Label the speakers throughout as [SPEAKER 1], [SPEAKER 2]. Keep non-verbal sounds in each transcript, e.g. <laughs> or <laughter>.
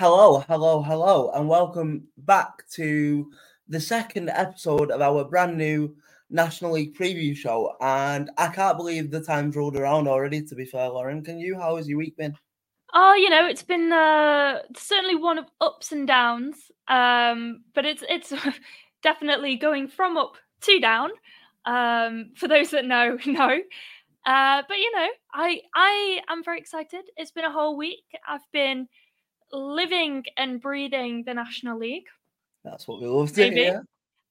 [SPEAKER 1] Hello, hello, hello, and welcome back to the second episode of our brand new National League preview show. And I can't believe the time's rolled around already, to be fair, Lauren. Can you? How has your week been?
[SPEAKER 2] Oh, you know, it's been uh, certainly one of ups and downs, um, but it's it's <laughs> definitely going from up to down. Um, for those that know, <laughs> know. Uh, but you know, I I am very excited. It's been a whole week. I've been living and breathing the National League.
[SPEAKER 1] That's what we love to hear.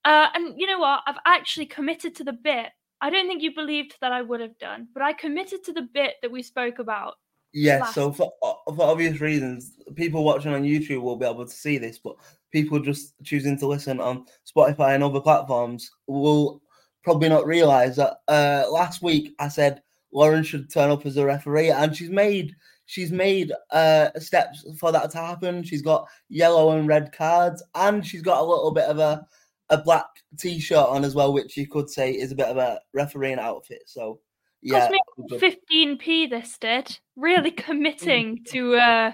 [SPEAKER 2] Uh, and you know what? I've actually committed to the bit. I don't think you believed that I would have done, but I committed to the bit that we spoke about.
[SPEAKER 1] Yes, yeah, so for for obvious reasons, people watching on YouTube will be able to see this, but people just choosing to listen on Spotify and other platforms will probably not realize that uh, last week I said Lauren should turn up as a referee, and she's made She's made uh, steps for that to happen. She's got yellow and red cards, and she's got a little bit of a a black t-shirt on as well, which you could say is a bit of a refereeing outfit. So yeah,
[SPEAKER 2] fifteen p. This did really <laughs> committing to uh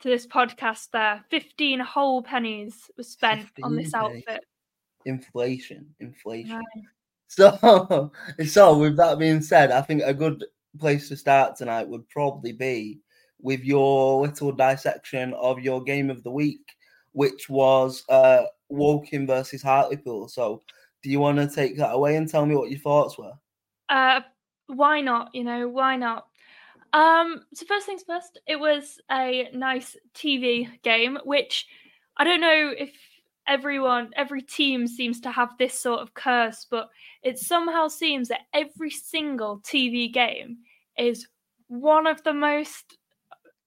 [SPEAKER 2] to this podcast. There, fifteen whole pennies was spent on this outfit.
[SPEAKER 1] Inflation, inflation. Right. <laughs> So, so with that being said, I think a good place to start tonight would probably be with your little dissection of your game of the week, which was uh, Woking versus Hartlepool. So, do you want to take that away and tell me what your thoughts were?
[SPEAKER 2] Uh, why not? You know, why not? Um, so first things first, it was a nice TV game, which I don't know if everyone, every team seems to have this sort of curse, but it somehow seems that every single TV game is one of the most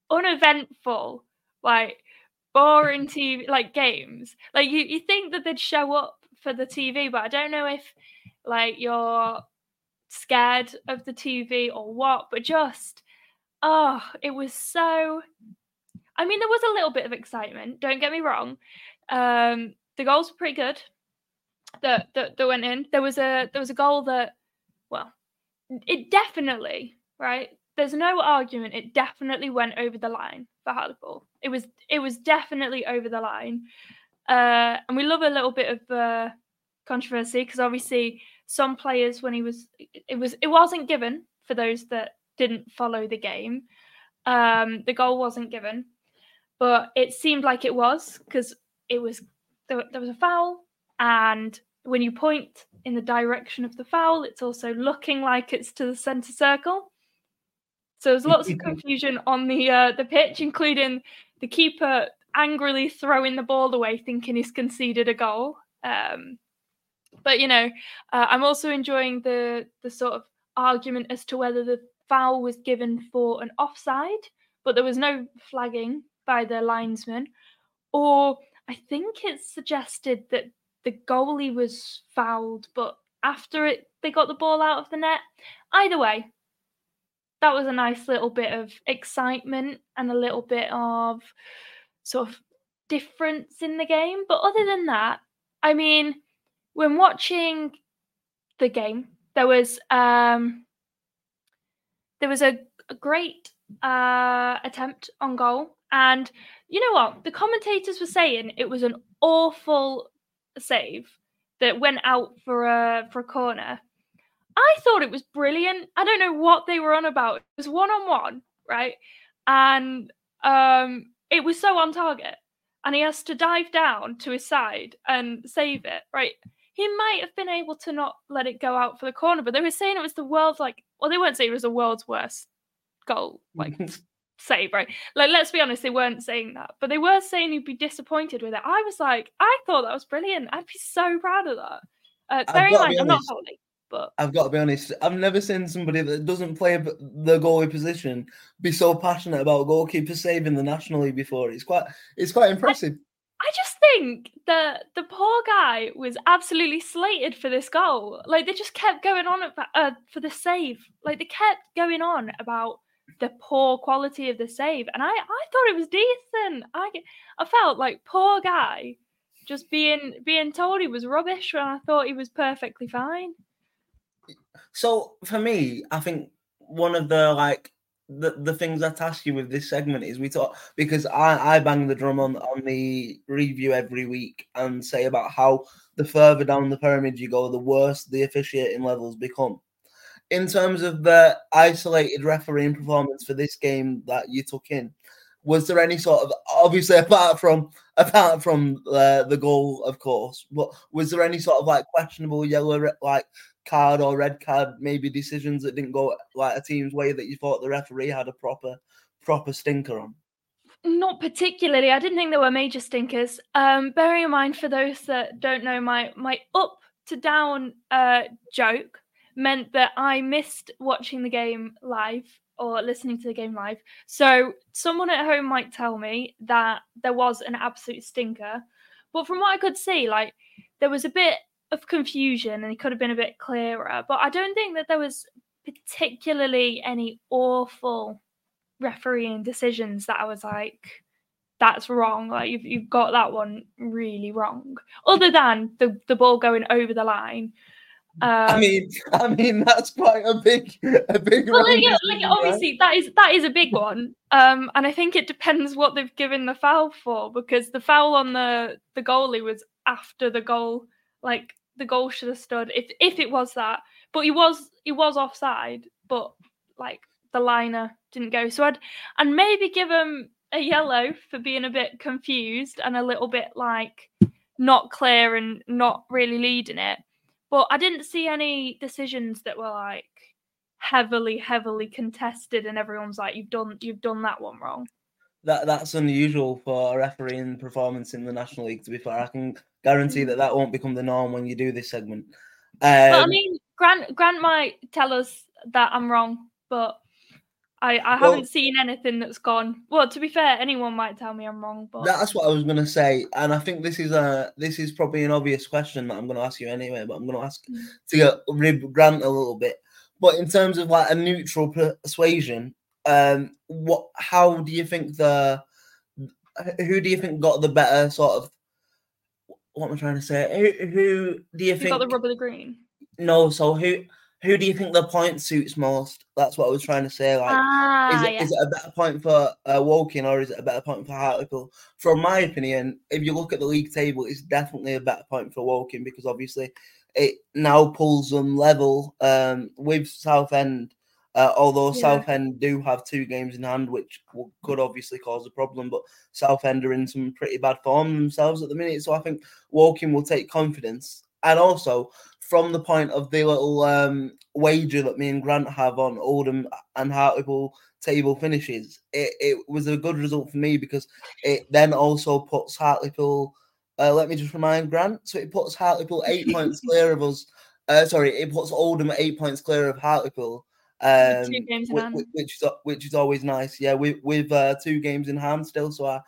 [SPEAKER 2] uneventful, like boring TV like games. Like you, you think that they'd show up for the TV, but I don't know if like you're scared of the TV or what, but just oh, it was so I mean, there was a little bit of excitement, don't get me wrong. Um, the goals were pretty good that, that that went in. There was a there was a goal that well, it definitely right. There's no argument. It definitely went over the line for Hartlepool. It was it was definitely over the line, uh, and we love a little bit of uh, controversy because obviously some players when he was it was it wasn't given for those that didn't follow the game. Um, the goal wasn't given, but it seemed like it was because it was there, there was a foul, and when you point in the direction of the foul, it's also looking like it's to the center circle. So there's lots of <laughs> confusion on the uh, the pitch, including the keeper angrily throwing the ball away, thinking he's conceded a goal. Um, but you know, uh, I'm also enjoying the the sort of argument as to whether the foul was given for an offside, but there was no flagging by the linesman, or I think it's suggested that the goalie was fouled, but after it they got the ball out of the net. Either way, that was a nice little bit of excitement and a little bit of sort of difference in the game. But other than that, I mean, when watching the game, there was um there was a, a great uh attempt on goal. And you know what? The commentators were saying it was an awful save that went out for a for a corner. I thought it was brilliant. I don't know what they were on about. It was one on one, right? And um it was so on target. And he has to dive down to his side and save it, right? He might have been able to not let it go out for the corner, but they were saying it was the world's like well, they weren't saying it was the world's worst goal, like save, right? Like, let's be honest, they weren't saying that, but they were saying you'd be disappointed with it. I was like, I thought that was brilliant. I'd be so proud of that. Uh, bear in mind, I'm not holy. But
[SPEAKER 1] I've got to be honest, I've never seen somebody that doesn't play the goalie position be so passionate about goalkeeper saving the National League before. It's quite, it's quite impressive.
[SPEAKER 2] I, I just think that the poor guy was absolutely slated for this goal. Like they just kept going on about, uh, for the save. Like they kept going on about the poor quality of the save, and I, I thought it was decent. I, I felt like poor guy just being being told he was rubbish when I thought he was perfectly fine.
[SPEAKER 1] So for me, I think one of the like the, the things I task you with this segment is we talk because I, I bang the drum on, on the review every week and say about how the further down the pyramid you go, the worse the officiating levels become. In terms of the isolated refereeing performance for this game that you took in, was there any sort of obviously apart from apart from uh, the goal, of course, but was there any sort of like questionable yellow like card or red card, maybe decisions that didn't go like a team's way that you thought the referee had a proper proper stinker on?
[SPEAKER 2] Not particularly. I didn't think there were major stinkers. Um, bearing in mind, for those that don't know, my my up to down uh, joke meant that I missed watching the game live or listening to the game live. So someone at home might tell me that there was an absolute stinker, but from what I could see, like there was a bit of confusion and it could have been a bit clearer. But I don't think that there was particularly any awful refereeing decisions that I was like, that's wrong. Like you've you've got that one really wrong. Other than the, the ball going over the line.
[SPEAKER 1] Um, I mean, <laughs> I mean that's quite a big, a big.
[SPEAKER 2] Well, like, like obviously that is that is a big one, um, and I think it depends what they've given the foul for because the foul on the the goalie was after the goal, like the goal should have stood if if it was that. But he was he was offside, but like the liner didn't go. So I'd and maybe give him a yellow for being a bit confused and a little bit like not clear and not really leading it. But I didn't see any decisions that were like heavily, heavily contested and everyone's like, You've done you've done that one wrong
[SPEAKER 1] that that's unusual for a refereeing performance in the National League. To be fair, I can guarantee that that won't become the norm when you do this segment.
[SPEAKER 2] Um, well, I mean, Grant Grant might tell us that I'm wrong, but I, I well, haven't seen anything that's gone. Well, to be fair, anyone might tell me I'm wrong, but
[SPEAKER 1] that's what I was going to say, and I think this is a this is probably an obvious question that I'm going to ask you anyway. But I'm going to ask mm. to get rib Grant a little bit. But in terms of like a neutral persuasion, um, what? How do you think the? Who do you think got the better sort of? What am I trying to say? Who, who do you, you think
[SPEAKER 2] got the rub of the green?
[SPEAKER 1] No, so who who do you think the point suits most? That's what I was trying to say. Like,
[SPEAKER 2] ah,
[SPEAKER 1] is, it,
[SPEAKER 2] yeah.
[SPEAKER 1] is it a better point for uh, Woking or is it a better point for Hartlepool? From my opinion, if you look at the league table, it's definitely a better point for Woking because obviously it now pulls them level um, with Southend Uh, although
[SPEAKER 2] Yeah.
[SPEAKER 1] Southend do have two games in hand, which could obviously cause a problem, but Southend are in some pretty bad form themselves at the minute. So I think Woking will take confidence. And also, from the point of the little um, wager that me and Grant have on Oldham and Hartlepool table finishes, it, it was a good result for me because it then also puts Hartlepool. Uh, let me just remind Grant. So it puts Hartlepool <laughs> eight points clear of us. Uh, sorry, it puts Oldham at eight points clear of Hartlepool. Um,
[SPEAKER 2] Two games in hand.
[SPEAKER 1] whi- which is which is always nice. Yeah, with with uh, two games in hand still. So I,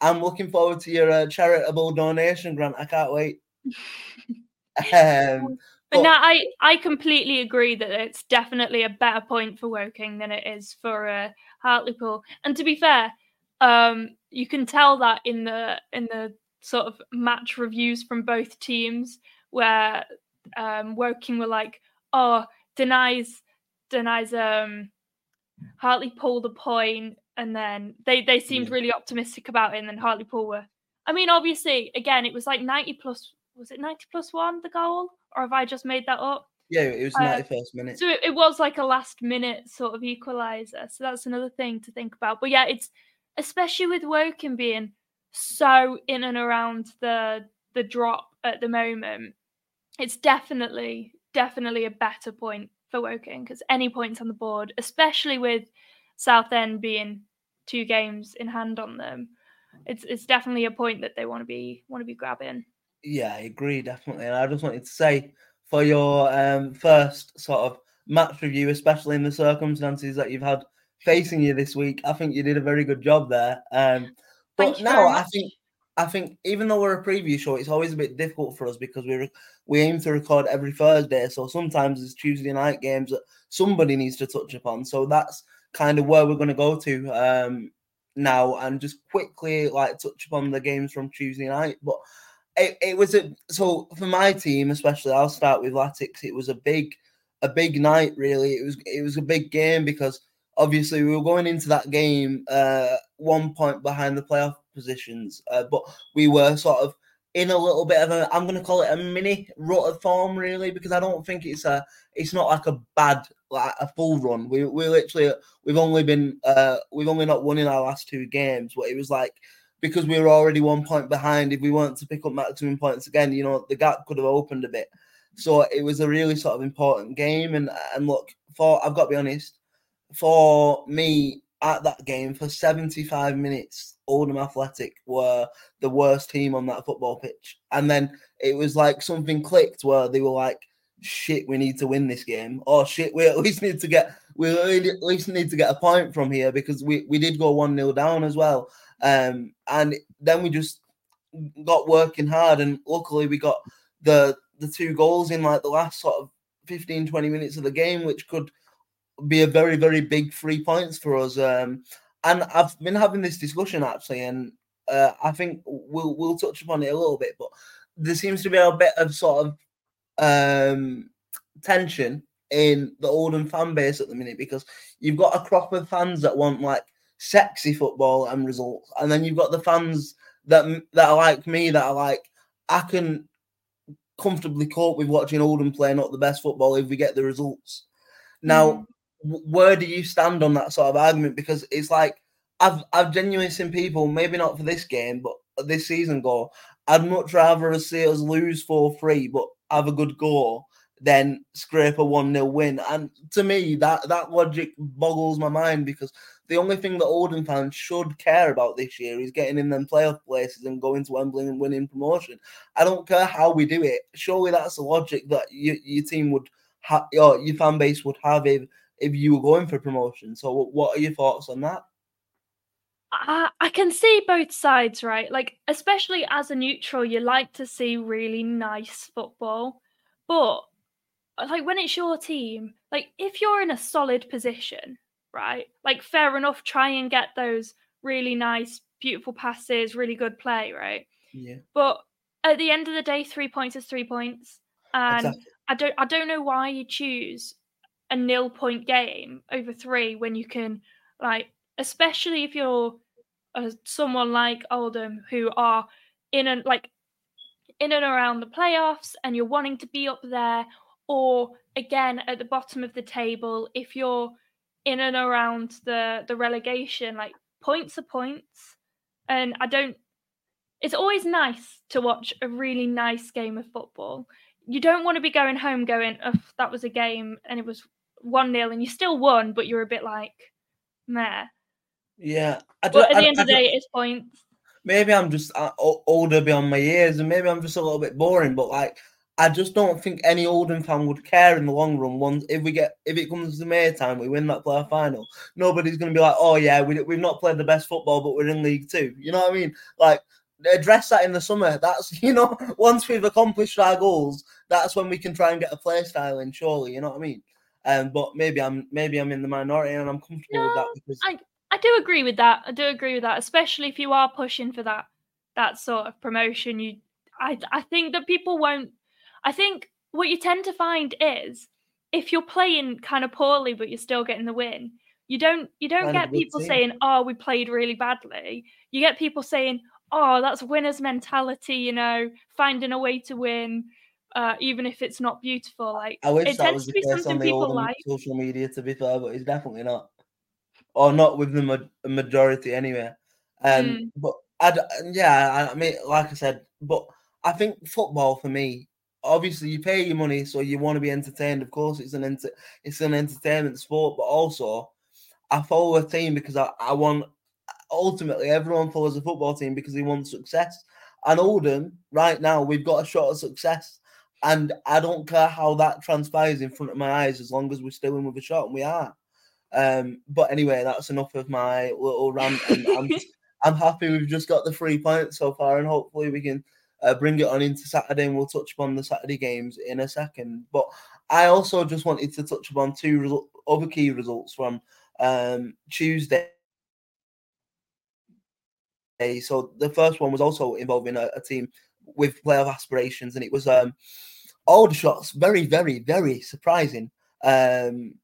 [SPEAKER 1] I'm looking forward to your uh, charitable donation, Grant. I can't wait. <laughs> um,
[SPEAKER 2] But
[SPEAKER 1] But-
[SPEAKER 2] no, I I completely agree that it's definitely a better point for Woking than it is for uh, Hartlepool. And to be fair, um, you can tell that in the in the sort of match reviews from both teams, where um, Woking were like, "Oh, denies denies um, Hartlepool the point," and then they they seemed
[SPEAKER 1] Yeah.
[SPEAKER 2] really optimistic about it, and then Hartlepool were. I mean, obviously, again, it was like ninety plus. Was it ninety plus one the goal, or have I just made that up?
[SPEAKER 1] yeah, it was
[SPEAKER 2] Uh,
[SPEAKER 1] 91st minute.
[SPEAKER 2] So it, it was like a last minute sort of equalizer. So that's another thing to think about. But yeah, it's especially with Woking being so in and around the the drop at the moment. It's definitely definitely a better point for Woking because any points on the board, especially with Southend being two games in hand on them, it's it's definitely a point that they want to be want to be grabbing.
[SPEAKER 1] Yeah, I agree definitely. And I just wanted to say for your um, first sort of match review, especially in the circumstances that you've had facing you this week, I think you did a very good job there. Um, but
[SPEAKER 2] you
[SPEAKER 1] no, I think I think even though we're a preview show, it's always a bit difficult for us because we re- we aim to record every Thursday. So sometimes it's Tuesday night games that somebody needs to touch upon. So that's kind of where we're going to go to um, now and just quickly like touch upon the games from Tuesday night. But it, it was a so for my team especially i'll start with latics. It was a big a big night really. It was it was a big game because obviously we were going into that game uh one point behind the playoff positions uh, but we were sort of in a little bit of a i'm going to call it a mini rut of form really because i don't think it's a it's not like a bad like a full run. We we literally we've only been uh we've only not won in our last two games but it was like because we were already one point behind, if we weren't to pick up maximum points again, you know, the gap could have opened a bit. So it was a really sort of important game. And and look, for I've got to be honest, for me at that game for 75 minutes, Oldham Athletic were the worst team on that football pitch. And then it was like something clicked where they were like, shit, we need to win this game. Or shit, we at least need to get we at least need to get a point from here because we, we did go 1-0 down as well. Um, and then we just got working hard, and luckily we got the the two goals in like the last sort of 15, 20 minutes of the game, which could be a very, very big three points for us. Um, and I've been having this discussion actually, and uh, I think we'll we'll touch upon it a little bit, but there seems to be a bit of sort of um, tension in the Oldham fan base at the minute because you've got a crop of fans that want like sexy football and results, and then you've got the fans that that are like me that are like I can comfortably cope with watching Oldham play not the best football if we get the results. Now, mm. w- where do you stand on that sort of argument? Because it's like I've I've genuinely seen people, maybe not for this game, but this season, go. I'd much rather see us lose four three, but have a good goal than scrape a one 0 win. And to me, that that logic boggles my mind because the only thing that Oldham fans should care about this year is getting in them playoff places and going to Wembley and winning promotion. I don't care how we do it. Surely that's the logic that you, your team would have, your, fan base would have if if you were going for promotion. So, what- are your thoughts on that?
[SPEAKER 2] I, can see both sides, right? Like, especially as a neutral, you like to see really nice football. But, like, when it's your team, like, if you're in a solid position, right? Like, fair enough, try and get those really nice, beautiful passes, really good play, right?
[SPEAKER 1] Yeah,
[SPEAKER 2] But at the end of the day, three points is three points. And
[SPEAKER 1] exactly.
[SPEAKER 2] I don't I don't know why you choose a nil point game over three when you can like especially if you're uh, someone like Oldham who are in and like in and around the playoffs and you're wanting to be up there or again at the bottom of the table if you're in and around the the relegation. Like points are points, and I don't. It's always nice to watch a really nice game of football. You don't want to be going home going, oh, that was a game and it was one 0 and you still won, but you're a bit like, meh.
[SPEAKER 1] Yeah.
[SPEAKER 2] At the end of the day, it's points.
[SPEAKER 1] Maybe I'm just uh, older beyond my years, and maybe I'm just a little bit boring. But like, I just don't think any Oldham fan would care in the long run. Once if we get if it comes to May time, we win that playoff final. Nobody's going to be like, oh yeah, we we've not played the best football, but we're in League Two. You know what I mean? Like address that in the summer. That's <laughs> you know, once we've accomplished our goals, that's when we can try and get a play style in. Surely, you know what I mean? Um, but maybe I'm maybe I'm in the minority and I'm comfortable no, with that because
[SPEAKER 2] I, I do agree with that. I do agree with that, especially if you are pushing for that that sort of promotion. You, I, I think that people won't. I think what you tend to find is if you're playing kind of poorly but you're still getting the win, you don't you don't get people saying, "Oh, we played really badly." You get people saying, "Oh, that's winner's mentality," you know, finding a way to win. Uh, even if it's not beautiful, like
[SPEAKER 1] I wish it that was the case on the like. social media. To be fair, but it's definitely not or not with the ma- majority anyway. Um, mm. But I, yeah, I mean, like I said, but I think football for me, obviously, you pay your money, so you want to be entertained. Of course, it's an enter- it's an entertainment sport, but also I follow a team because I, I want. Ultimately, everyone follows a football team because they want success. And Oldham, right now, we've got a shot of success. And I don't care how that transpires in front of my eyes as long as we're still in with a shot, and we are. Um, but anyway, that's enough of my little rant. And I'm, <laughs> I'm happy we've just got the three points so far, and hopefully we can uh, bring it on into Saturday. And we'll touch upon the Saturday games in a second. But I also just wanted to touch upon two result, other key results from um, Tuesday. So the first one was also involving a, a team with playoff aspirations, and it was um, shots. Very, very, very surprising. Um,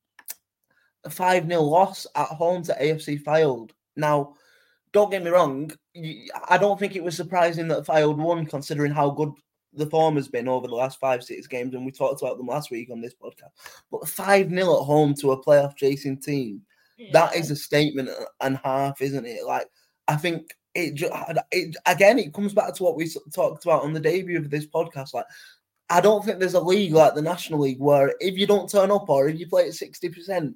[SPEAKER 1] a 5 0 loss at home to AFC Fylde. Now, don't get me wrong, I don't think it was surprising that Fylde won considering how good the form has been over the last five, six games, and we talked about them last week on this podcast. But 5 0 at home to a playoff chasing team, yeah. that is a statement and half, isn't it? Like, I think it, it again, it comes back to what we talked about on the debut of this podcast. Like, I don't think there's a league like the National League where if you don't turn up or if you play at 60%,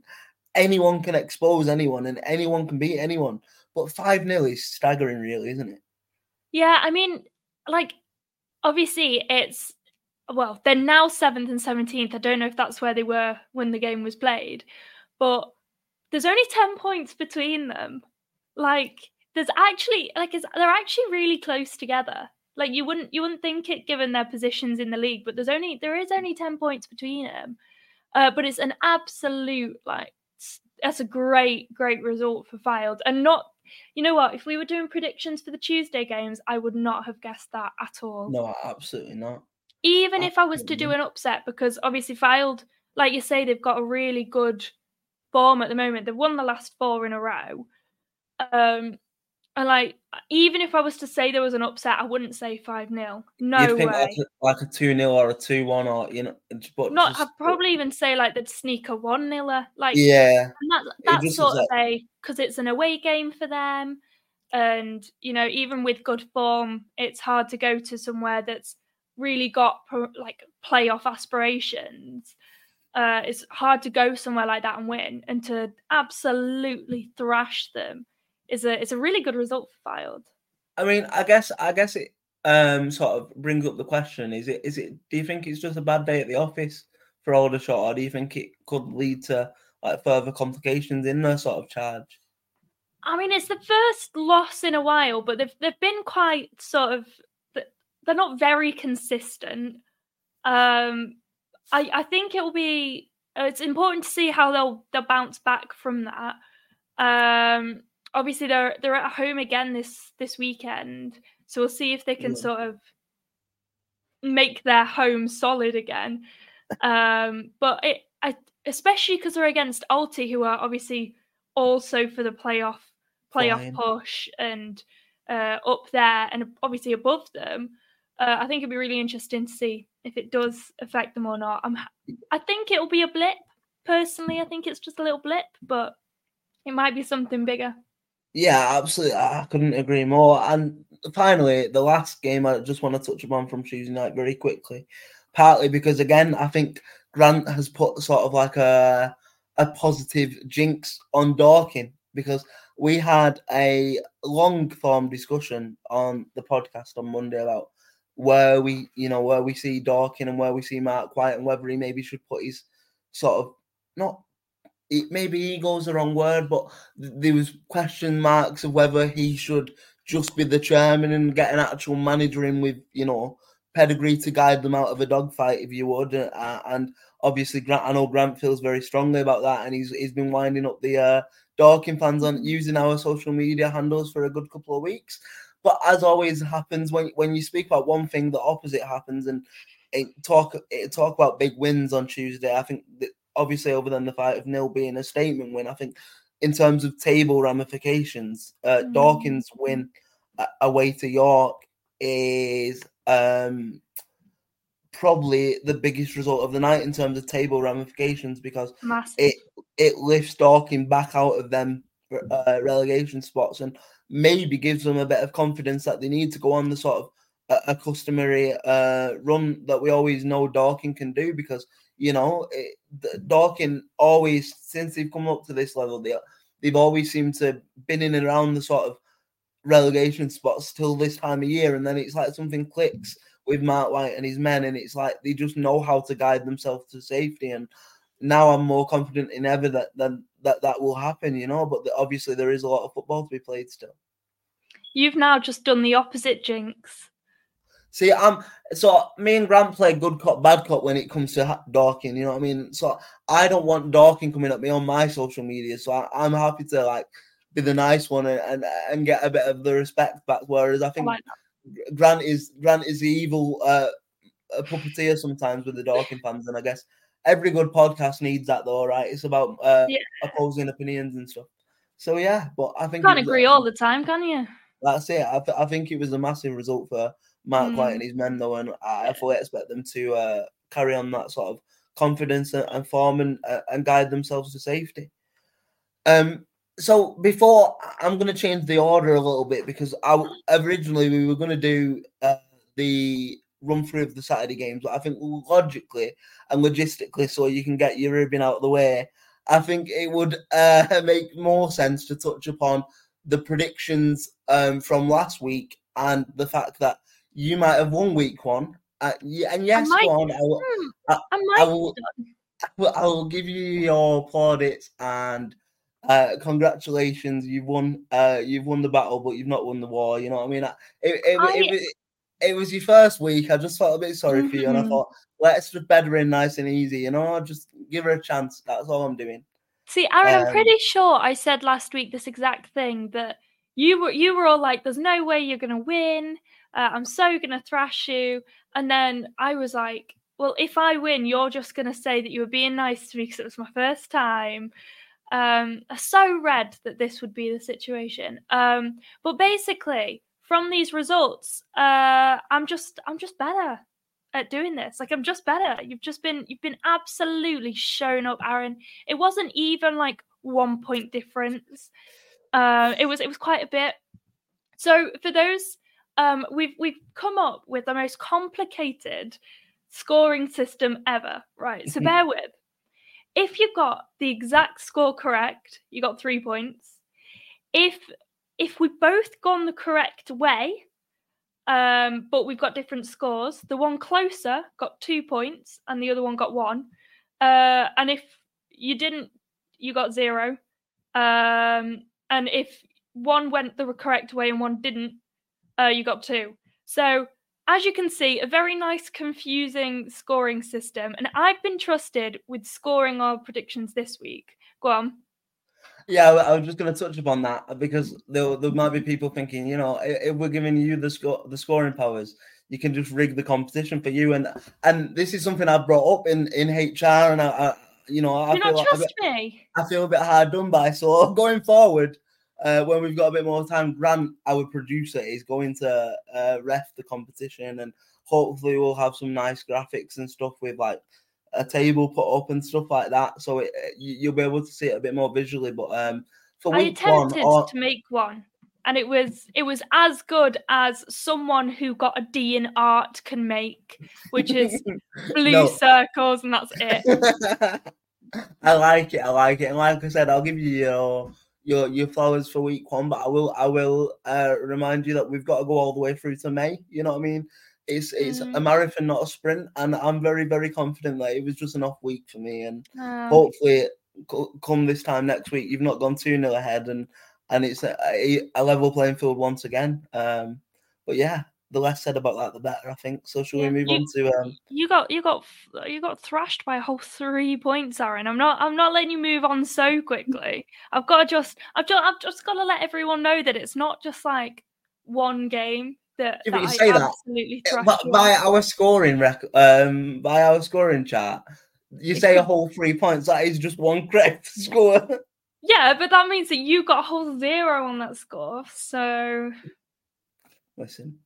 [SPEAKER 1] anyone can expose anyone and anyone can beat anyone. But 5 0 is staggering, really, isn't it?
[SPEAKER 2] Yeah, I mean, like, obviously, it's well, they're now seventh and 17th. I don't know if that's where they were when the game was played, but there's only 10 points between them. Like, there's actually, like, they're actually really close together. Like, you wouldn't, you wouldn't think it given their positions in the league, but there's only, there is only 10 points between them. Uh, but it's an absolute, like, that's a great, great result for Fylde. And not, you know what? If we were doing predictions for the Tuesday games, I would not have guessed that at all.
[SPEAKER 1] No, absolutely not.
[SPEAKER 2] Even absolutely. if I was to do an upset, because obviously Fylde, like you say, they've got a really good form at the moment. They've won the last four in a row. Um, and like, even if I was to say there was an upset, I wouldn't say five 0 No You'd think way.
[SPEAKER 1] Like a two 0 or a two one or you know, but
[SPEAKER 2] not. Just, I'd probably even say like they'd sneak a one 0 Like
[SPEAKER 1] yeah,
[SPEAKER 2] that, that sort of way because it's an away game for them, and you know even with good form, it's hard to go to somewhere that's really got like playoff aspirations. Uh, it's hard to go somewhere like that and win, and to absolutely thrash them is a it's a really good result for Fylde.
[SPEAKER 1] I mean, I guess I guess it um sort of brings up the question: Is it is it? Do you think it's just a bad day at the office for Aldershot, or do you think it could lead to like further complications in their sort of charge?
[SPEAKER 2] I mean, it's the first loss in a while, but they've they've been quite sort of they're not very consistent. Um, I I think it will be it's important to see how they'll they'll bounce back from that. Um, obviously they're they're at home again this this weekend, so we'll see if they can yeah. sort of make their home solid again. <laughs> um, but it, I, especially because they're against Alty, who are obviously also for the playoff playoff Fine. push and uh, up there and obviously above them. Uh, I think it'd be really interesting to see if it does affect them or not. I'm, I think it'll be a blip. personally, I think it's just a little blip, but it might be something bigger.
[SPEAKER 1] Yeah, absolutely. I couldn't agree more. And finally, the last game I just want to touch upon from Tuesday night very quickly, partly because again, I think Grant has put sort of like a a positive jinx on Dorking because we had a long form discussion on the podcast on Monday about where we, you know, where we see Dorking and where we see Mark White and whether he maybe should put his sort of not maybe ego is the wrong word, but there was question marks of whether he should just be the chairman and get an actual manager in with you know pedigree to guide them out of a dogfight, if you would. Uh, and obviously, Grant, I know Grant feels very strongly about that, and he's he's been winding up the uh, Dorking fans on using our social media handles for a good couple of weeks. But as always happens when when you speak about one thing, the opposite happens, and it talk it talk about big wins on Tuesday. I think that obviously other than the fight of nil being a statement win. I think in terms of table ramifications, uh, mm. Dorking's win uh, away to York is um, probably the biggest result of the night in terms of table ramifications because
[SPEAKER 2] Massive.
[SPEAKER 1] it it lifts Dorking back out of them uh, relegation spots and maybe gives them a bit of confidence that they need to go on the sort of a, a customary uh, run that we always know Dorking can do because you know, eh, it, Dorking always since they've come up to this level, they they've always seemed to been in and around the sort of relegation spots till this time of year, and then it's like something clicks with Mark White and his men, and it's like they just know how to guide themselves to safety. And now I'm more confident in ever that that that, that will happen, you know. But the, obviously, there is a lot of football to be played still.
[SPEAKER 2] You've now just done the opposite, Jinx.
[SPEAKER 1] See, I'm so me and Grant play good cop, bad cop when it comes to Dorking. You know what I mean? So I don't want Dorking coming at me on my social media. So I, am happy to like be the nice one and, and, and get a bit of the respect back. Whereas I think I Grant is Grant is the evil uh, puppeteer sometimes with the Dorking <laughs> fans, and I guess every good podcast needs that though, right? It's about uh, yeah. opposing opinions and stuff. So yeah, but I think you
[SPEAKER 2] can't agree all the time, can you?
[SPEAKER 1] That's it. I, th- I think it was a massive result for Mark mm. White and his men, though, and I fully expect them to uh, carry on that sort of confidence and, and form and, uh, and guide themselves to safety. Um, so before I'm going to change the order a little bit because I, originally we were going to do uh, the run through of the Saturday games, but I think logically and logistically, so you can get your ribbon out of the way, I think it would <laughs> uh, make more sense to touch upon the predictions um, from last week and the fact that you might have won week one. Uh, and yes, I one, I will, hmm, I, I, I, will, I will give you your plaudits and uh, congratulations. You've won. Uh, you've won the battle, but you've not won the war. You know what I mean? It, it, it, it, it was your first week. I just felt a bit sorry mm-hmm. for you, and I mm-hmm. thought let's just bed her in nice and easy. You know, just give her a chance. That's all I'm doing.
[SPEAKER 2] See, Aaron, um, I'm pretty sure I said last week this exact thing that you were you were all like, "There's no way you're gonna win. Uh, I'm so gonna thrash you." And then I was like, "Well, if I win, you're just gonna say that you were being nice to me because it was my first time." Um, so read that this would be the situation. Um, but basically, from these results, uh, I'm just I'm just better at doing this. Like I'm just better. You've just been you've been absolutely shown up, Aaron. It wasn't even like one point difference. Uh, it was it was quite a bit. So for those, um, we've we've come up with the most complicated scoring system ever. Right. So mm-hmm. bear with. If you got the exact score correct, you got three points. If if we both gone the correct way, um, but we've got different scores. The one closer got two points, and the other one got one. Uh, and if you didn't, you got zero. Um, and if one went the correct way and one didn't, uh, you got two. So, as you can see, a very nice, confusing scoring system. And I've been trusted with scoring our predictions this week. Go on.
[SPEAKER 1] Yeah, I was just going to touch upon that because there, there might be people thinking, you know, if we're giving you the score, the scoring powers, you can just rig the competition for you. And and this is something I brought up in in HR, and I, I you know, I
[SPEAKER 2] you feel not trust bit, me.
[SPEAKER 1] I feel a bit hard done by. So <laughs> going forward, uh, when we've got a bit more time, Grant, our producer, is going to uh, ref the competition, and hopefully we'll have some nice graphics and stuff with like a table put up and stuff like that. So it, you, will be able to see it a bit more visually. But um, for
[SPEAKER 2] I
[SPEAKER 1] week
[SPEAKER 2] attempted
[SPEAKER 1] one, or,
[SPEAKER 2] to make one, and it was it was as good as someone who got a D in art can make, which is <laughs> blue
[SPEAKER 1] No.
[SPEAKER 2] circles, and that's it. <laughs>
[SPEAKER 1] I like it. I like it. And like I said, I'll give you your your your flowers for week one, but I will I will uh, remind you that we've got to go all the way through to May. You know what I mean? It's it's a
[SPEAKER 2] Mhm.
[SPEAKER 1] marathon, not a sprint, and I'm very very confident that it was just an off week for me, and
[SPEAKER 2] Um,
[SPEAKER 1] hopefully come this time next week you've not gone two nil ahead, and and it's a, a, a level playing field once again. Um, but yeah, the less said about that, the better. I think. So shall
[SPEAKER 2] Yeah,
[SPEAKER 1] we move
[SPEAKER 2] you-
[SPEAKER 1] on to um?
[SPEAKER 2] you got you got you got thrashed by a whole three points, Aaron. I'm not I'm not letting you move on so quickly. I've got to just I've just I've just got to let everyone know that it's not just like one game that,
[SPEAKER 1] Yeah,
[SPEAKER 2] that
[SPEAKER 1] you
[SPEAKER 2] I
[SPEAKER 1] say that,
[SPEAKER 2] absolutely
[SPEAKER 1] Uh, By, by our scoring record, um, by our scoring chart, you say a <laughs> whole three points. That is just one correct score.
[SPEAKER 2] Yeah, but that means that you got a whole zero on that score. So
[SPEAKER 1] Listen,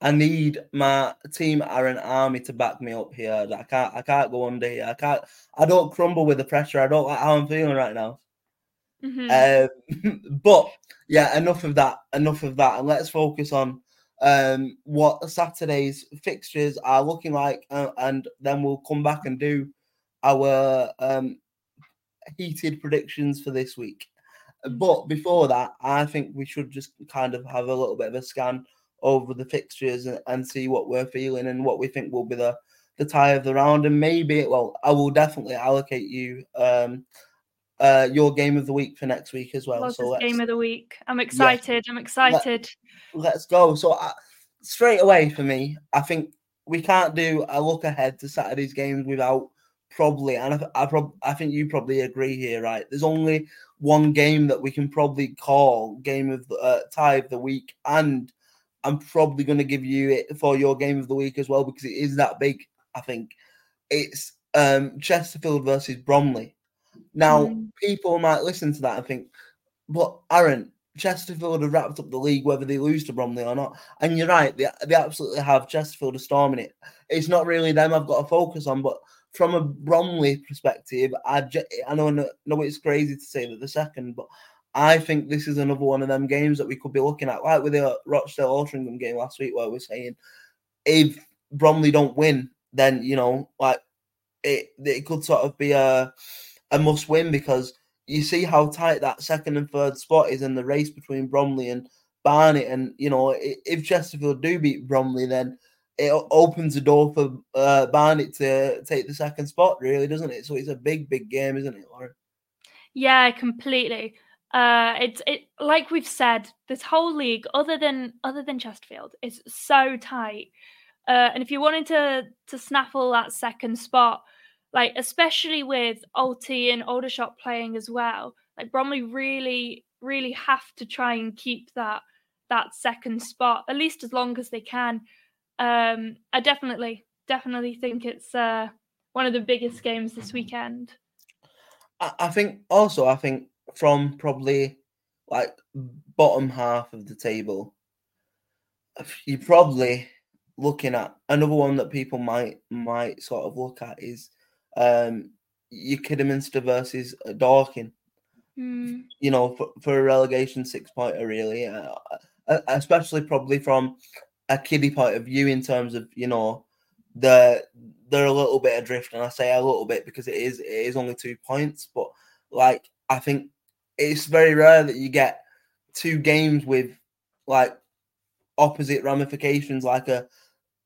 [SPEAKER 1] I need my team Aaron Army to back me up here. I can't. I can't go under here. I can't. I don't crumble with the pressure. I don't like how I'm feeling right now.
[SPEAKER 2] mhm.
[SPEAKER 1] Um, <laughs> but yeah, enough of that. Enough of that, and let's focus on um, what Saturday's fixtures are looking like, uh, and then we'll come back and do our um, heated predictions for this week. But before that, I think we should just kind of have a little bit of a scan over the fixtures and, and see what we're feeling and what we think will be the the tie of the round. And maybe, well, I will definitely allocate you um, uh, your game of the week for next week as well.
[SPEAKER 2] What's
[SPEAKER 1] so
[SPEAKER 2] game of the week? I'm excited. I'm excited.
[SPEAKER 1] let's go. So uh, straight away for me, I think we can't do a look ahead to Saturday's games without probably, and I, I, prob- I think you probably agree here, right? There's only one game that we can probably call game of the uh, tie of the week, and I'm probably going to give you it for your game of the week as well because it is that big. I think it's um, Chesterfield versus Bromley. Now,
[SPEAKER 2] Mm.
[SPEAKER 1] people might listen to that and think, but Aaron, Chesterfield have wrapped up the league whether they lose to Bromley or not. And you're right, they, they absolutely have Chesterfield a storm in it. It's not really them I've got to focus on, but from a Bromley perspective, I, I know, know it's crazy to say that the second, but I think this is another one of them games that we could be looking at, like with the Rochdale Altrincham game last week, where we're saying if Bromley don't win, then you know, like it, it could sort of be a a must win because you see how tight that second and third spot is in the race between Bromley and Barnet, and you know if Chesterfield do beat Bromley, then it opens the door for uh, Barnet to take the second spot, really, doesn't it? So it's a big, big game, isn't it, Lauren?
[SPEAKER 2] Yeah, completely. Uh, it's it like we've said, this whole league, other than other than Chesterfield, is so tight. Uh, and if you wanted to to snaffle that second spot, like especially with Alty and Aldershot playing as well, like Bromley really, really have to try and keep that that second spot at least as long as they can. Um, I definitely, definitely think it's uh, one of the biggest games this weekend.
[SPEAKER 1] I, I think also, I think from probably like bottom half of the table, you're probably looking at another one that people might might sort of look at is um your Kidderminster versus uh, Dorking.
[SPEAKER 2] Mm.
[SPEAKER 1] You know, for, for a relegation six pointer, really, uh, uh, especially probably from a kiddie point of view in terms of you know the they're a little bit adrift, and I say a little bit because it is it is only two points, but like I think it's very rare that you get two games with like opposite ramifications, like a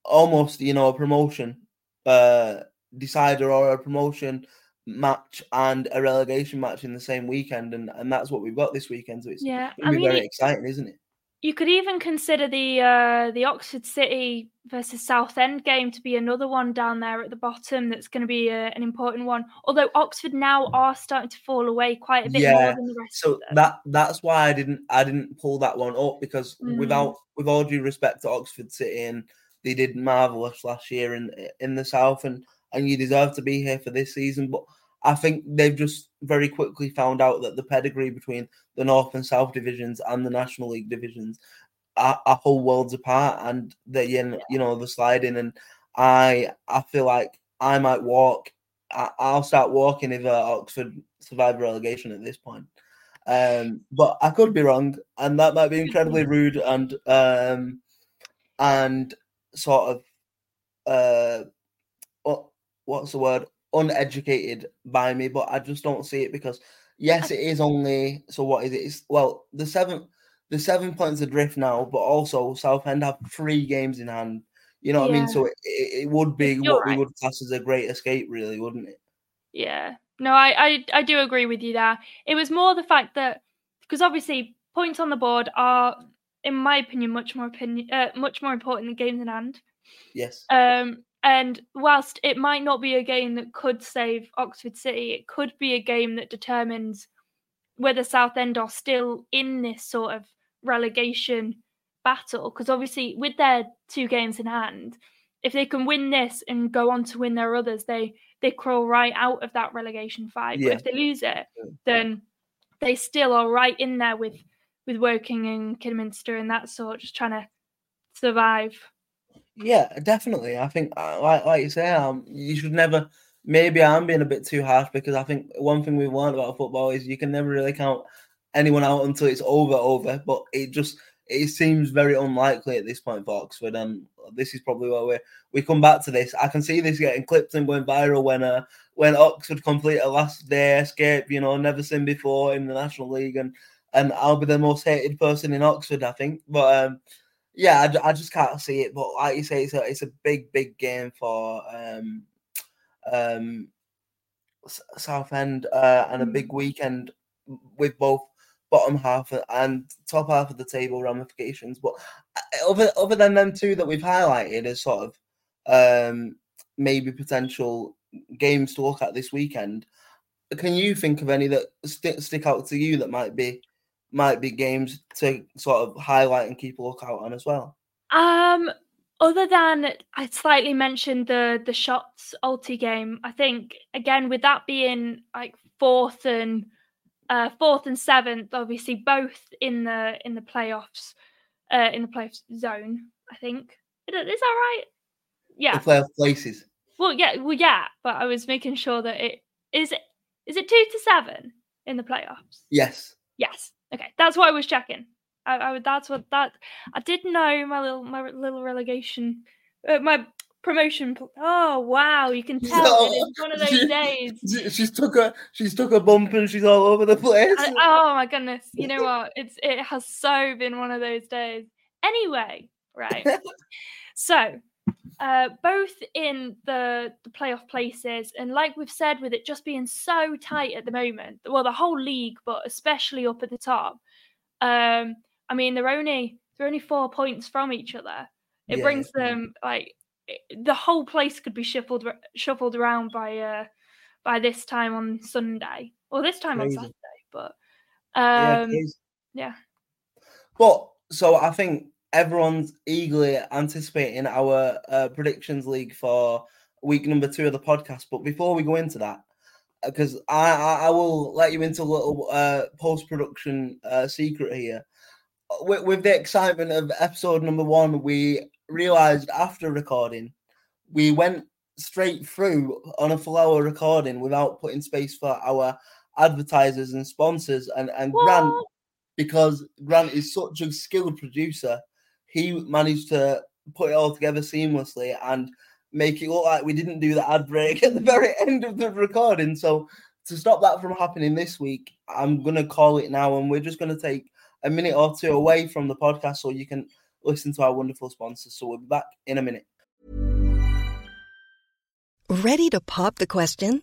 [SPEAKER 1] almost you know a promotion uh decider or a promotion match and a relegation match in the same weekend, and and that's what we've got this weekend. So it's
[SPEAKER 2] Yeah, I
[SPEAKER 1] be
[SPEAKER 2] mean,
[SPEAKER 1] very
[SPEAKER 2] it-
[SPEAKER 1] exciting, isn't it?
[SPEAKER 2] you could even consider the uh, the Oxford City versus Southend game to be another one down there at the bottom. That's going to be uh an important one. Although Oxford now are starting to fall away quite a bit more than the rest
[SPEAKER 1] So
[SPEAKER 2] of them.
[SPEAKER 1] that that's why I didn't I didn't pull that one up because
[SPEAKER 2] Mm.
[SPEAKER 1] without with all due respect to Oxford City and they did marvelous last year in in the south and and you deserve to be here for this season. But I think they've just very quickly found out that the pedigree between the North and South divisions and the National League divisions are, are whole worlds apart, and they you know, you know the sliding and I I feel like I might walk I, will start walking if uh, Oxford survive relegation at this point. Um, but I could be wrong, and that might be incredibly <laughs> rude and um, and sort of uh, what's the word uneducated by me. But I just don't see it because yes, it is only so. What is it? It's, well, the seven the seven points adrift now, but also Southend have three games in hand. You know what yeah. I mean? So it, it would be You're what right. we would class as a great escape, really, wouldn't it?
[SPEAKER 2] Yeah. No, I, I I do agree with you there. It was more the fact that because obviously points on the board are, in my opinion, much more opinion uh, much more important than games in hand.
[SPEAKER 1] Yes.
[SPEAKER 2] Um, and whilst it might not be a game that could save Oxford City, it could be a game that determines whether Southend are still in this sort of relegation battle. Because obviously, with their two games in hand, if they can win this and go on to win their others, they they crawl right out of that relegation fight. Yeah. But if they lose it, then they still are right in there with with Woking and Kidderminster and that sort, just trying to survive.
[SPEAKER 1] Yeah, definitely. I think, uh, like like you say, um, you should never. Maybe I'm being a bit too harsh because I think one thing we've learned about football is you can never really count anyone out until it's over, over. But it just it seems very unlikely at this point for Oxford, and this is probably where we we come back to this. I can see this getting clipped and going viral when uh when Oxford complete a last day escape, you know, never seen before in the National League, and and I'll be the most hated person in Oxford, I think. But um, yeah, I, I just can't see it. But like you say, it's a it's a big big game for um um Southend uh, and a big mm. weekend with both bottom half and top half of the table ramifications. But uh, other other than them two that we've highlighted as sort of um, maybe potential games to look at this weekend, can you think of any that stick stick out to you that might be might be games to sort of highlight and keep a lookout on as well?
[SPEAKER 2] Um, other than I slightly mentioned the the Shots Alty game, I think again with that being like fourth and uh, fourth and seventh, obviously both in the in the playoffs, uh, in the playoff zone. I think is that right? Yeah,
[SPEAKER 1] the playoff places.
[SPEAKER 2] Well, yeah, well, yeah, but I was making sure that it is. It, is it two to seven in the playoffs?
[SPEAKER 1] Yes.
[SPEAKER 2] Yes. Okay, that's what I was checking. I, I that's what that I did know my little my little relegation, uh, my promotion. Oh wow, you can tell it's one of those she, days.
[SPEAKER 1] She's took a she's took a bump and she's all over the place.
[SPEAKER 2] I, oh my goodness! You know what? It's it has so been one of those days. Anyway, right. <laughs> so, uh, both in the the playoff places, and like we've said, with it just being so tight at the moment. Well, the whole league, but especially up at the top. Um, I mean, they're only they're only four points from each other. It yeah. brings them like the whole place could be shuffled shuffled around by uh by this time on Sunday or this time Crazy. on Saturday. But um, yeah, yeah.
[SPEAKER 1] But so I think everyone's eagerly anticipating our uh, predictions league for week number two of the podcast. But before we go into that, because uh, I, I, I will let you into a little uh, post production uh, secret here. With, with the excitement of episode number one, we realized after recording, we went straight through on a full hour recording without putting space for our advertisers and sponsors. And, and Grant, because Grant is such a skilled producer, he managed to put it all together seamlessly and make it look like we didn't do the ad break <laughs> at the very end of the recording. So to stop that from happening this week, I'm gonna call it now, and we're just gonna take a minute or two away from the podcast so you can listen to our wonderful sponsors. So we'll be back in a minute.
[SPEAKER 3] Ready to pop the question?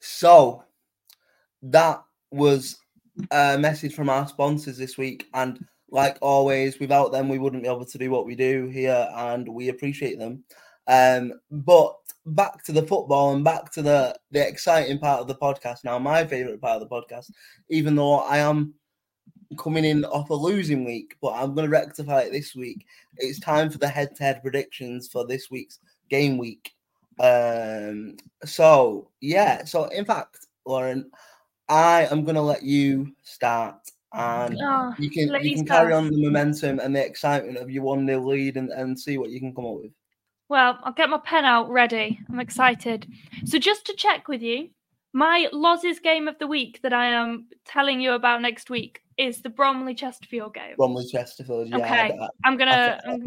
[SPEAKER 1] So that was a message from our sponsors this week. And like always, without them, we wouldn't be able to do what we do here, and we appreciate them. Um, but back to the football and back to the the exciting part of the podcast now, my favorite part of the podcast, even though I am coming in off a losing week, but I'm going to rectify it this week. It's time for the head to head predictions for this week's game week. Um, so yeah, so in fact, Lauren, I am to let you start and
[SPEAKER 2] Oh,
[SPEAKER 1] you can you can carry on the momentum and the excitement of your one 0 lead and, and see what you can come up with.
[SPEAKER 2] Well, I'll get my pen out ready. I'm excited. So, just to check with you, my losses game of the week that I am telling you about next week is the Bromley Chesterfield game.
[SPEAKER 1] Bromley Chesterfield. Yeah,
[SPEAKER 2] Okay.
[SPEAKER 1] I,
[SPEAKER 2] I'm gonna.
[SPEAKER 1] I-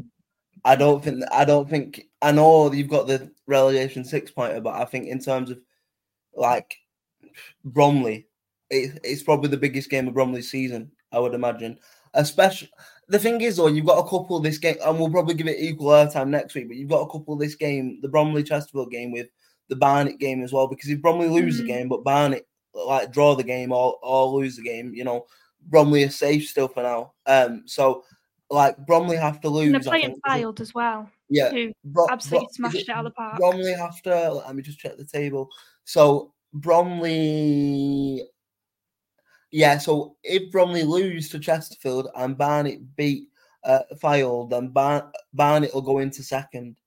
[SPEAKER 1] I don't think I don't think I know you've got the relegation six pointer, but I think in terms of like Bromley, it, it's probably the biggest game of Bromley's season. I would imagine. Especially the thing is though, you've got a couple this game, and we'll probably give it equal airtime next week. But you've got a couple of this game, the Bromley Chesterfield game with the Barnet game as well. Because if Bromley lose the
[SPEAKER 2] Mhm.
[SPEAKER 1] game, but Barnet like draw the game or or lose the game, you know, Bromley is safe still for now. Um, so like Bromley have to lose.
[SPEAKER 2] and they're playing
[SPEAKER 1] it-
[SPEAKER 2] Fylde as well,
[SPEAKER 1] yeah,
[SPEAKER 2] who
[SPEAKER 1] Bro-
[SPEAKER 2] absolutely
[SPEAKER 1] Bro-
[SPEAKER 2] smashed it out of the park.
[SPEAKER 1] Bromley have to. Let me just check the table. So Bromley, yeah. So if Bromley lose to Chesterfield and Barnet beat uh, then Bar- Barnet will go into second.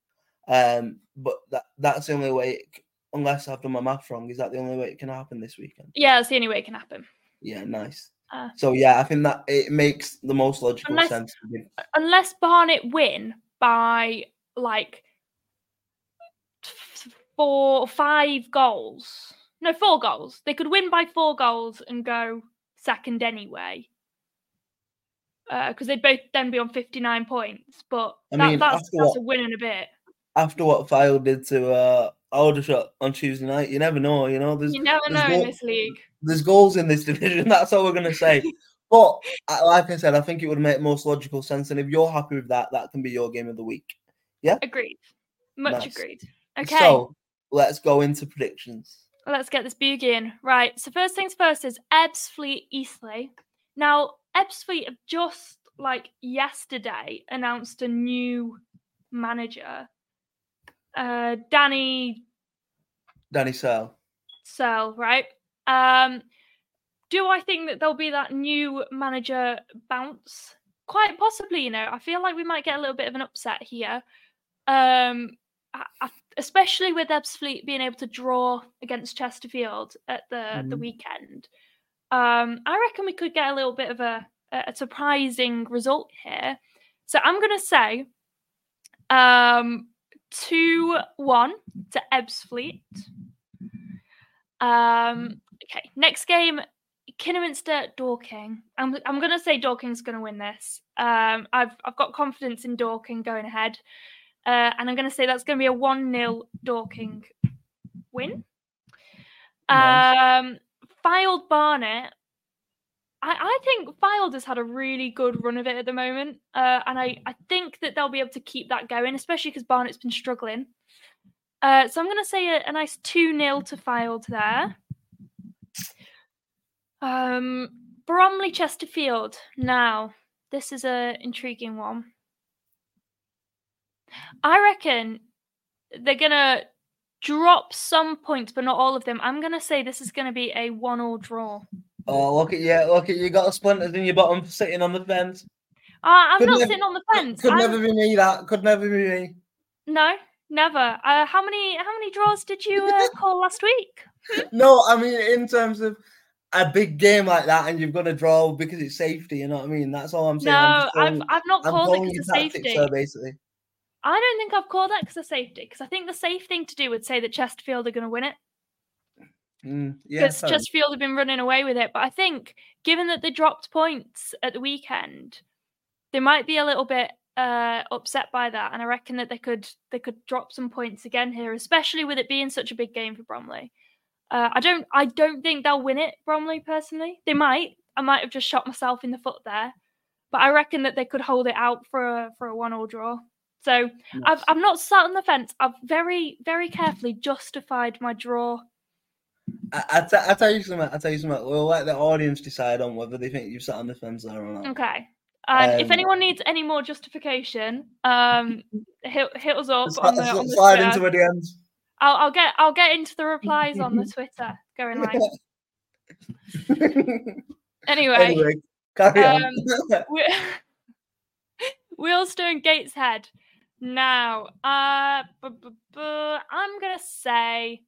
[SPEAKER 1] Um, but that that's the only way. It, unless I've done my math wrong, is that the only way it can happen this weekend?
[SPEAKER 2] Yeah, that's the only way it can happen.
[SPEAKER 1] Yeah, nice.
[SPEAKER 2] Uh,
[SPEAKER 1] So yeah, I think that it makes the most logical
[SPEAKER 2] Unless-
[SPEAKER 1] sense.
[SPEAKER 2] unless Barnet win by like four or five goals. No, four goals. They could win by four goals and go second anyway. Because they'd both then be on 59 points. But
[SPEAKER 1] I
[SPEAKER 2] that,
[SPEAKER 1] mean,
[SPEAKER 2] that's, that's
[SPEAKER 1] what-
[SPEAKER 2] a win and a bit.
[SPEAKER 1] After what Fylde did to uh, Aldershot on Tuesday night, you never know. You know, there's
[SPEAKER 2] You never know in this league.
[SPEAKER 1] there's goals in this <laughs> division. That's all we're going to say. but like I said, I think it would make most logical sense. And if you're happy with that, that can be your game of the week. Yeah?
[SPEAKER 2] Agreed. Much
[SPEAKER 1] Nice.
[SPEAKER 2] agreed. Okay.
[SPEAKER 1] So let's go into predictions.
[SPEAKER 2] Let's get this boogie in. Right. So first things first is Ebbsfleet Eastleigh. Now, Ebbsfleet have just like yesterday announced a new manager. Uh Danny
[SPEAKER 1] Danny Sell.
[SPEAKER 2] Searle, right? Um do I think that there'll be that new manager bounce? Quite possibly, you know. I feel like we might get a little bit of an upset here. Um I, I, especially with Ebbsfleet being able to draw against Chesterfield at the the
[SPEAKER 1] Mhm.
[SPEAKER 2] weekend. Um I reckon we could get a little bit of a a a surprising result here. So I'm going to say um 2-1 to Ebbsfleet. Um, okay, next game, Kidderminster Dorking. I'm I'm gonna say Dorking's gonna win this. Um, I've I've got confidence in Dorking going ahead, uh, and I'm gonna say that's gonna be a one 0 Dorking win.
[SPEAKER 1] Nice.
[SPEAKER 2] Um, Fylde Barnet. I, I think has had a really good run of it at the moment, uh, and I, I think that they'll be able to keep that going, especially because Barnet's been struggling. Uh, so I'm going to say a, a nice 2 0 to Fylde there. Um, Bromley Chesterfield. Now, this is an intriguing one. I reckon they're going to drop some points, but not all of them. I'm going to say this is going to be a one all draw.
[SPEAKER 1] Oh, look at you! Look at you! Got a splinters in your bottom, sitting on the fence.
[SPEAKER 2] Uh, I'm
[SPEAKER 1] Could
[SPEAKER 2] not
[SPEAKER 1] nev-
[SPEAKER 2] sitting on the fence.
[SPEAKER 1] Could
[SPEAKER 2] I'm-
[SPEAKER 1] never be me. That could never be me.
[SPEAKER 2] No, never. Uh, how many how many draws did you uh, <laughs> call last week?
[SPEAKER 1] No, I mean in terms of a big game like that, and you've got to draw because it's safety. You know what I mean? That's all I'm saying. I'm
[SPEAKER 2] No, I've I've not
[SPEAKER 1] I'm
[SPEAKER 2] called it because of safety.
[SPEAKER 1] sir, basically.
[SPEAKER 2] I don't think I've called that because of safety. Because I think the safe thing to do would say that Chesterfield are going to win it.
[SPEAKER 1] Mm, yeah,
[SPEAKER 2] Because. Chesterfield have been running away with it. But I think, given that they dropped points at the weekend, they might be a little bit uh, upset by that. And I reckon that they could they could drop some points again here, especially with it being such a big game for Bromley. Uh, I don't. I don't think they'll win it. Bromley personally, they might. I might have just shot myself in the foot there, but I reckon that they could hold it out for a for a one-all draw. So I've, I'm not sat on the fence. I've very very carefully justified my draw.
[SPEAKER 1] I, I, t- I tell you something. I tell you something. We'll let the audience decide on whether they think you've sat on the fence there or not.
[SPEAKER 2] Okay. And if
[SPEAKER 1] Um,
[SPEAKER 2] anyone needs any more justification, um, hit, hit us up
[SPEAKER 1] Slide,
[SPEAKER 2] on the, on the
[SPEAKER 1] slide into my DMs.
[SPEAKER 2] I'll, I'll get I'll get into the replies on the <laughs> Twitter going live. <laughs> Anyway,
[SPEAKER 1] anyway, carry on.
[SPEAKER 2] um, we <laughs> Wealdstone Gateshead. Now, uh, bu- bu- bu- I'm gonna say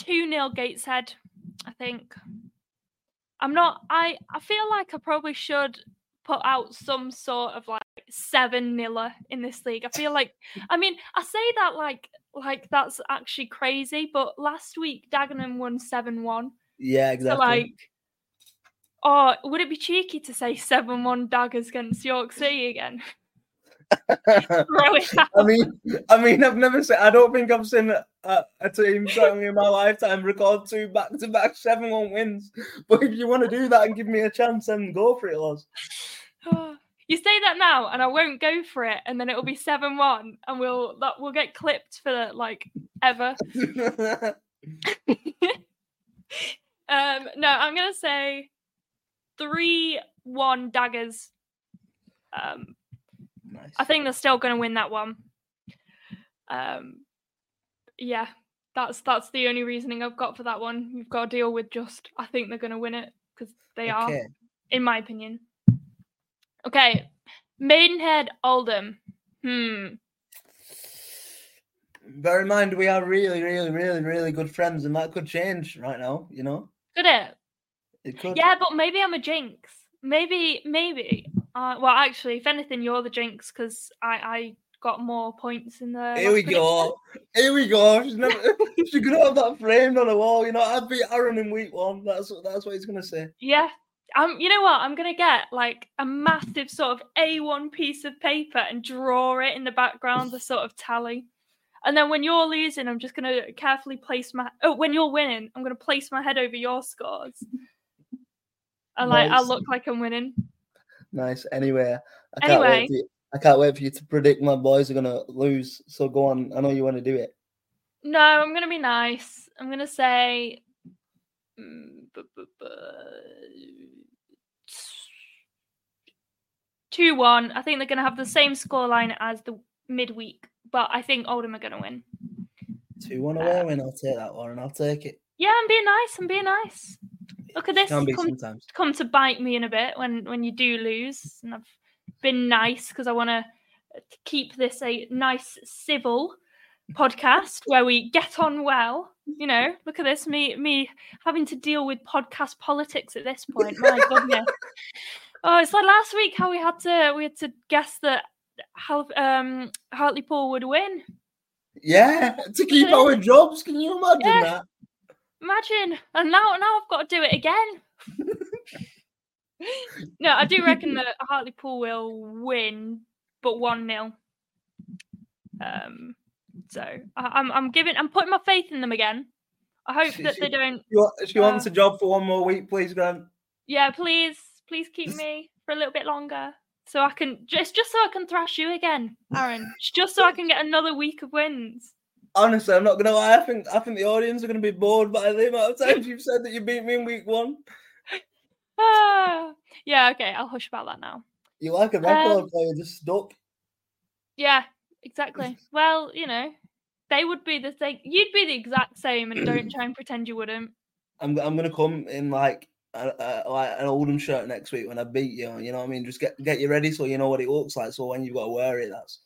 [SPEAKER 2] two 0 Gateshead. I think. I'm not. I I feel like I probably should put out some sort of like seven niller in this league. I feel like. I mean, I say that like like that's actually crazy, but last week Dagenham won seven one.
[SPEAKER 1] yeah,
[SPEAKER 2] So
[SPEAKER 1] exactly.
[SPEAKER 2] like, oh, would it be cheeky to say seven one daggers against York City again? <laughs> Throw it <laughs> out.
[SPEAKER 1] I mean, I mean, I've never seen. I don't think I've seen a, a, team certainly in my lifetime record two back-to-back seven-one wins. But if you want to do that and give me a chance, then go for it, Loz. <sighs>
[SPEAKER 2] You say that now, and I won't go for it, and then it'll be seven one, and we'll that we'll get clipped for like ever. <laughs> <laughs> Um, no, I'm gonna say three one daggers. Um,
[SPEAKER 1] nice.
[SPEAKER 2] I think they're still gonna win that one. Um, yeah, that's that's the only reasoning I've got for that one. You've got to deal with just. I think they're gonna win it because they are, in my opinion. Okay, Maidenhead Oldham. Hmm.
[SPEAKER 1] Bear in mind, we are really, really, really, really good friends, and that could change right now. You know,
[SPEAKER 2] Could it?
[SPEAKER 1] it could.
[SPEAKER 2] Yeah, but maybe I'm a jinx. Maybe, maybe. Uh, well, actually, if anything, you're the jinx because I, I got more points in the.
[SPEAKER 1] Here we go. Here we go. She's never. <laughs> she's gonna have that framed on the wall. You know, I beat Aaron in week one. That's what. That's what he's gonna say.
[SPEAKER 2] Yeah. Um, you know what? I'm gonna get like a massive sort of A1 piece of paper and draw it in the background, the sort of tally. And then when you're losing, I'm just gonna carefully place my. Oh, when you're winning, I'm gonna place my head over your scores. And like I'll look like I'm winning.
[SPEAKER 1] Nice. Anyway, I can't
[SPEAKER 2] Anyway.
[SPEAKER 1] wait. For you, I can't wait for you to predict my boys are gonna lose. So go on. I know you want to do it.
[SPEAKER 2] No, I'm gonna be nice. I'm gonna say. mm, Two one. I think they're gonna have the same scoreline as the midweek, but I think Oldham are gonna win.
[SPEAKER 1] Two one away win. I'll take that one, and I'll take it.
[SPEAKER 2] Yeah, I'm being nice. I'm being nice. Look at this. Come, come to bite me in a bit when when you do lose, and I've been nice because I want to keep this a nice civil podcast where we get on well. You know, look at this me me having to deal with podcast politics at this point. My <laughs> goodness. Oh, it's like last week how we had to we had to guess that how um Hartlepool would win.
[SPEAKER 1] Yeah, to keep our jobs. Can you imagine
[SPEAKER 2] Yeah.
[SPEAKER 1] that?
[SPEAKER 2] Imagine. And now now I've got to do it again. no, I do reckon <laughs> that Hartlepool will win, but one 0 Um, so I, I'm I'm giving I'm putting my faith in them again. I hope
[SPEAKER 1] She-
[SPEAKER 2] that they
[SPEAKER 1] she-
[SPEAKER 2] don't.
[SPEAKER 1] She, she wants
[SPEAKER 2] Uh,
[SPEAKER 1] a job for one more week, please, Grant.
[SPEAKER 2] Yeah, please, please keep me for a little bit longer, so I can just just so I can thrash you again, Aaron. just so I can get another week of wins.
[SPEAKER 1] Honestly, I'm not gonna lie. I think I think the audience are gonna be bored by the amount of times you've said that you beat me in week one.
[SPEAKER 2] Ah, yeah, okay, I'll hush about that now.
[SPEAKER 1] You like a record
[SPEAKER 2] Um,
[SPEAKER 1] player just stuck.
[SPEAKER 2] Yeah, exactly. Well, you know, they would be the same. You'd be the exact same, and don't try and pretend you wouldn't.
[SPEAKER 1] I'm I'm gonna come in like a, a, like an Oldham shirt next week when I beat you. You know what I mean? Just get get you ready so you know what it looks like. So when you've got to wear it, that's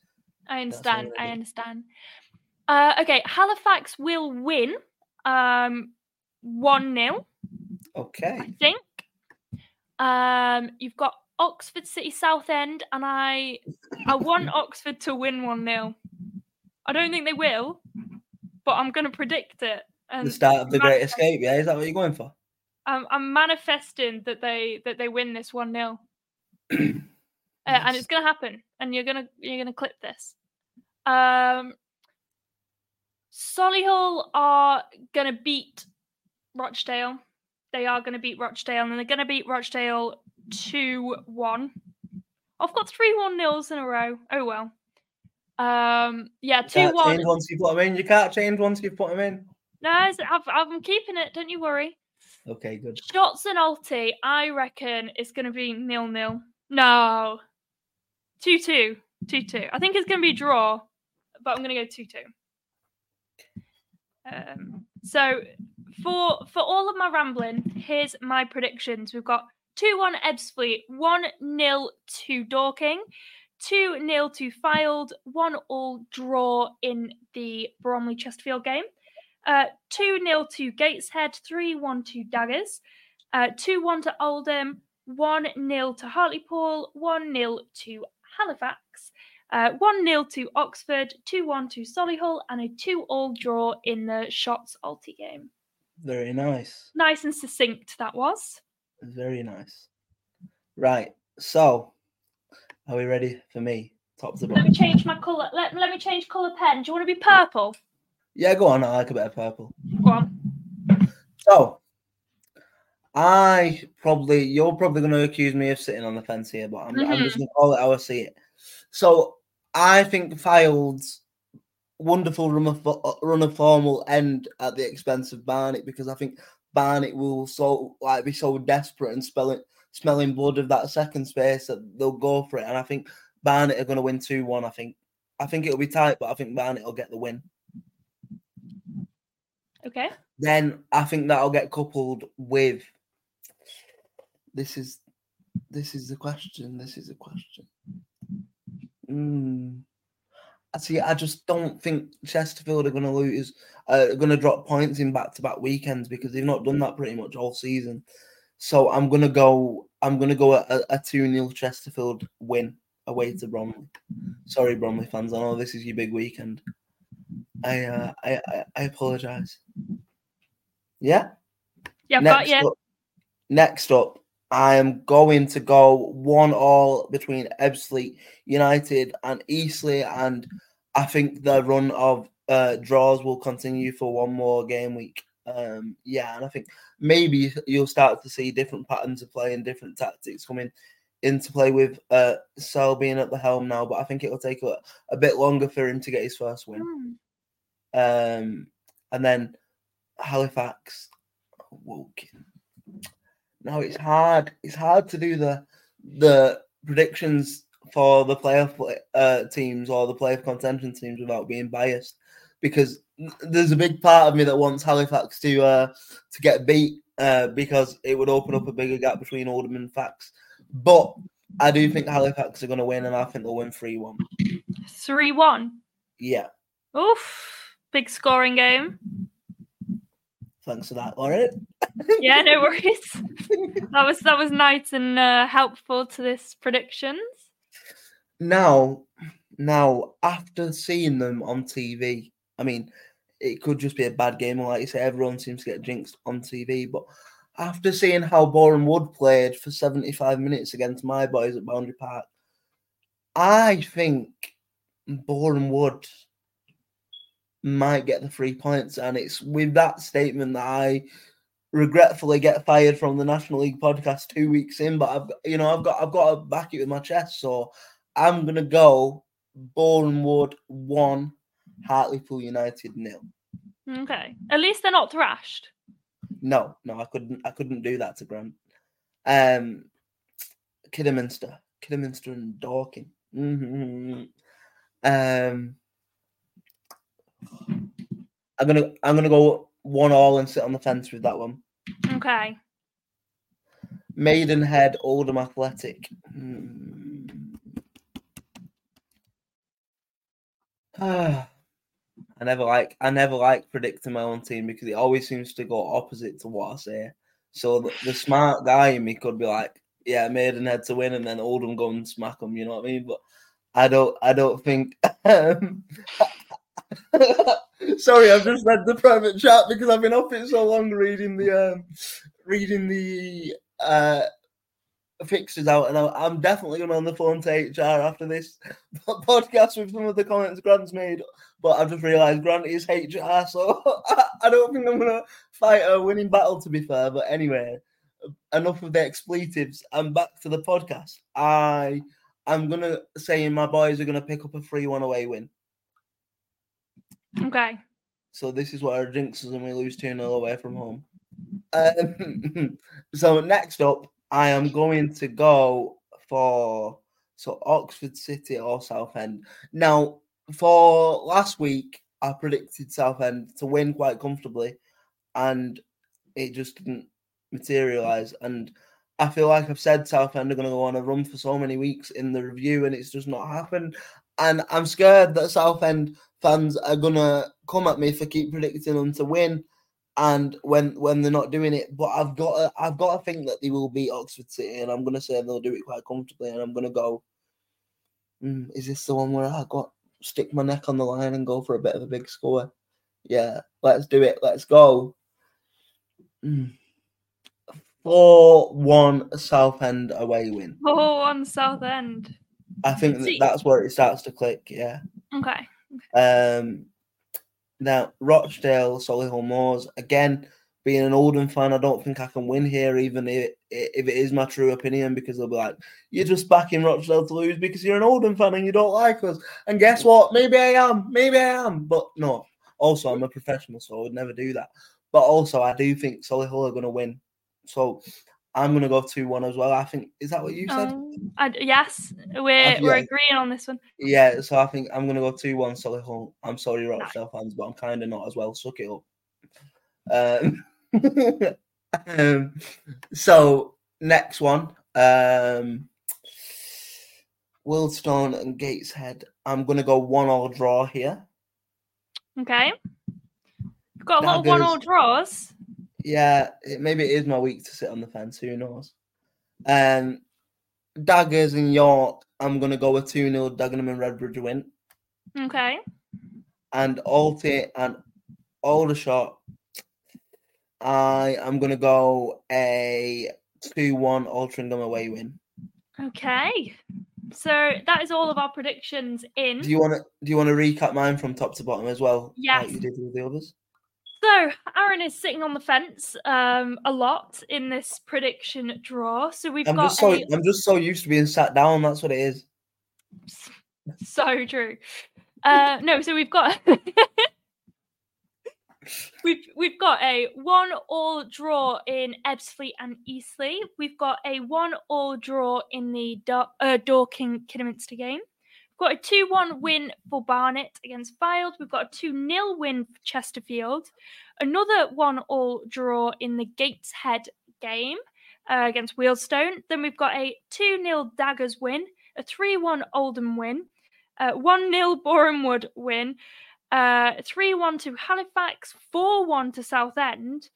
[SPEAKER 2] I understand. I understand. Uh, okay, Halifax will win. Um, one 0 I
[SPEAKER 1] okay.
[SPEAKER 2] think. Um, you've got Oxford City Southend, and I I want Oxford to win one 0 I don't think they will, but I'm going to predict it. And
[SPEAKER 1] The start of the Great Escape. Yeah, is that what you're going for?
[SPEAKER 2] I'm, I'm manifesting that they that they win this one 0 <clears throat> uh, and it's gonna happen, and you're gonna you're gonna clip this. Um, Solihull are going to beat Rochdale. They are going to beat Rochdale, and they're going to beat Rochdale 2 1. I've got three 1 nils in a row. Oh, well. Um, yeah, 2 1.
[SPEAKER 1] Once you put them in, you can't change once you've put them in.
[SPEAKER 2] No, I've, I'm keeping it. Don't you worry.
[SPEAKER 1] Okay, good.
[SPEAKER 2] Shots and Alty, I reckon it's going to be nil nil. No, two two, two two. I think it's going to be a draw, but I'm going to go two two. Um, so for for all of my rambling, here's my predictions. We've got two one Ebbsfleet, one nil to Dorking, two nil to Fylde, one all draw in the Bromley Chesterfield game. Uh, 2 0 to Gateshead, 3 1 to Daggers, uh, 2 1 to Oldham, 1 0 to Hartlepool, 1 0 to Halifax, 1 0 to Oxford, 2 1 to Solihull, and a 2 all draw in the Shots Alty game.
[SPEAKER 1] Very nice.
[SPEAKER 2] Nice and succinct that was.
[SPEAKER 1] Very nice. Right. So, are we ready for me? Top to bottom.
[SPEAKER 2] Let me change my colour. Let, let me change colour pen. Do you want to be purple?
[SPEAKER 1] Yeah, go on. I like a bit of purple.
[SPEAKER 2] Go on.
[SPEAKER 1] So, I probably you're probably going to accuse me of sitting on the fence here, but I'm, mm-hmm. I'm just going to call it how I see it. So, I think Fylde's wonderful run of, run of form will end at the expense of Barnet because I think Barnet will so like be so desperate and spelling smelling blood of that second space that they'll go for it. And I think Barnet are going to win two one. I think I think it'll be tight, but I think Barnet will get the win.
[SPEAKER 2] Okay.
[SPEAKER 1] Then I think that'll get coupled with this is this is the question. This is the question. Mm. I see. I just don't think Chesterfield are going to lose. Uh, going to drop points in back-to-back weekends because they've not done that pretty much all season. So I'm going to go. I'm going to go a, a two 0 Chesterfield win away to Bromley. Sorry, Bromley fans. I know this is your big weekend. I uh, I, I, I apologize. Yeah.
[SPEAKER 2] Yeah, next yeah.
[SPEAKER 1] Up, next up, I am going to go one all between Ebbsfleet United and Eastleigh, and I think the run of uh, draws will continue for one more game week. Um, yeah, and I think maybe you'll start to see different patterns of play and different tactics coming into play with uh Sel being at the helm now, but I think it'll take a, a bit longer for him to get his first win. Mm. Um, and then Halifax, Woking. Now it's hard. It's hard to do the the predictions for the playoff uh, teams or the playoff contention teams without being biased, because there's a big part of me that wants Halifax to uh, to get beat uh, because it would open up a bigger gap between Oldham and Fax. But I do think Halifax are going to win, and I think they'll win three one.
[SPEAKER 2] Three one.
[SPEAKER 1] Yeah.
[SPEAKER 2] Oof. Big scoring game.
[SPEAKER 1] Thanks for that, Lauren. <laughs>
[SPEAKER 2] yeah, no <laughs> worries. that was that was nice and uh, helpful to this predictions.
[SPEAKER 1] Now, now after seeing them on TV, I mean, it could just be a bad game, like you say, everyone seems to get jinxed on TV. But after seeing how Boreham Wood played for seventy-five minutes against my boys at Boundary Park, I think Boreham Wood might get the three points. And it's with that statement that I regretfully get fired from the National League podcast two weeks in. But I've you know I've got I've got to back it with my chest. So I'm gonna go Wood one, Hartlepool United nil.
[SPEAKER 2] Okay. At least they're not thrashed.
[SPEAKER 1] No, no, I couldn't I couldn't do that to Grant. Um Kidderminster. Kidderminster and Dorking. Mm-hmm. Um I'm gonna I'm gonna go one all and sit on the fence with that one.
[SPEAKER 2] Okay.
[SPEAKER 1] Maidenhead, Oldham Athletic. Hmm. <sighs> I never like I never like predicting my own team because it always seems to go opposite to what I say. So the, the smart guy in me could be like, yeah, Maidenhead to win, and then Oldham go and smack them. You know what I mean? But I don't I don't think <laughs> um, <laughs> Sorry, I've just read the private chat because I've been up it so long reading the um, reading the uh, fixtures out, and I'm definitely going on the phone to HR after this <laughs> podcast with some of the comments Grant's made. But I've just realised Grant is HR, so <laughs> I, don't think I'm going to fight a winning battle. To be fair, but anyway, enough of the expletives. I'm back to the podcast. I I'm gonna say my boys are gonna pick up a three one away win.
[SPEAKER 2] Okay.
[SPEAKER 1] So this is what our jinx is, and we lose 2 0 away from home. Um, <laughs> so next up, I am going to go for so Oxford City or Southend. Now, for last week, I predicted Southend to win quite comfortably, and it just didn't materialize. And I feel like I've said Southend are going to go on a run for so many weeks in the review, and it's just not happened. And I'm scared that Southend fans are gonna come at me for keep predicting them to win, and when when they're not doing it. But I've got to, I've got to think that they will beat Oxford City, and I'm gonna say they'll do it quite comfortably. And I'm gonna go. "Hmm, is this the one where I got stick my neck on the line and go for a bit of a big score? Yeah, let's do it. Let's go. Hmm. Four one Southend away win.
[SPEAKER 2] Oh, one Southend.
[SPEAKER 1] I think that that's where it starts to click. Yeah.
[SPEAKER 2] Okay.
[SPEAKER 1] Um, now Rochdale, Solihull Moors. Again, being an Oldham fan, I don't think I can win here, even if if it is my true opinion, because they'll be like, "You're just backing Rochdale to lose because you're an Oldham fan and you don't like us." And guess what? Maybe I am. Maybe I am. But no. Also, I'm a professional, so I would never do that. But also, I do think Solihull are going to win. So I'm going to go two one as well. I think is that what you said?
[SPEAKER 2] Um, I, yes, we're
[SPEAKER 1] Uh,
[SPEAKER 2] we're agreeing on this one.
[SPEAKER 1] Yeah, so I think I'm gonna go two one Solihull. I'm sorry, Rochdale fans, but I'm kind of not as well. Suck it up. Um, <laughs> um, so next one, um, Wealdstone and Gateshead. I'm gonna go one all draw here.
[SPEAKER 2] Okay. We've got a lot of one all draws.
[SPEAKER 1] Yeah, it, maybe it is my week to sit on the fence. Who knows? Um, Daggers in York. I'm gonna go with two 0 Dagenham and Redbridge win.
[SPEAKER 2] Okay.
[SPEAKER 1] and Alty and Aldershot. I am going to go a 2 1 Altrincham away win.
[SPEAKER 2] Okay. So that is all of our predictions in.
[SPEAKER 1] Do you want to do you want to recap mine from top to bottom as well?
[SPEAKER 2] Yes.
[SPEAKER 1] Like you did with the others?
[SPEAKER 2] So Aaron is sitting on the fence um, a lot in this prediction draw. So we've got
[SPEAKER 1] I'm
[SPEAKER 2] got
[SPEAKER 1] just so
[SPEAKER 2] a
[SPEAKER 1] I'm just so used to being sat down, that's what it is. <laughs>
[SPEAKER 2] so true. Uh, no, so we've got <laughs> we've we've got a one all draw in Ebbsfleet and Eastleigh. We've got a one all draw in the Dor- uh, Dorking Kidderminster game. We've got a two one win for Barnet against Fylde. We've got a two 0 win for Chesterfield. Another one all draw in the Gateshead game uh, against Wealdstone. Then we've got a two 0 Daggers win, a three one Oldham win, uh, 1 0 Borehamwood win, uh, 3 1 to Halifax, 4 1 to Southend,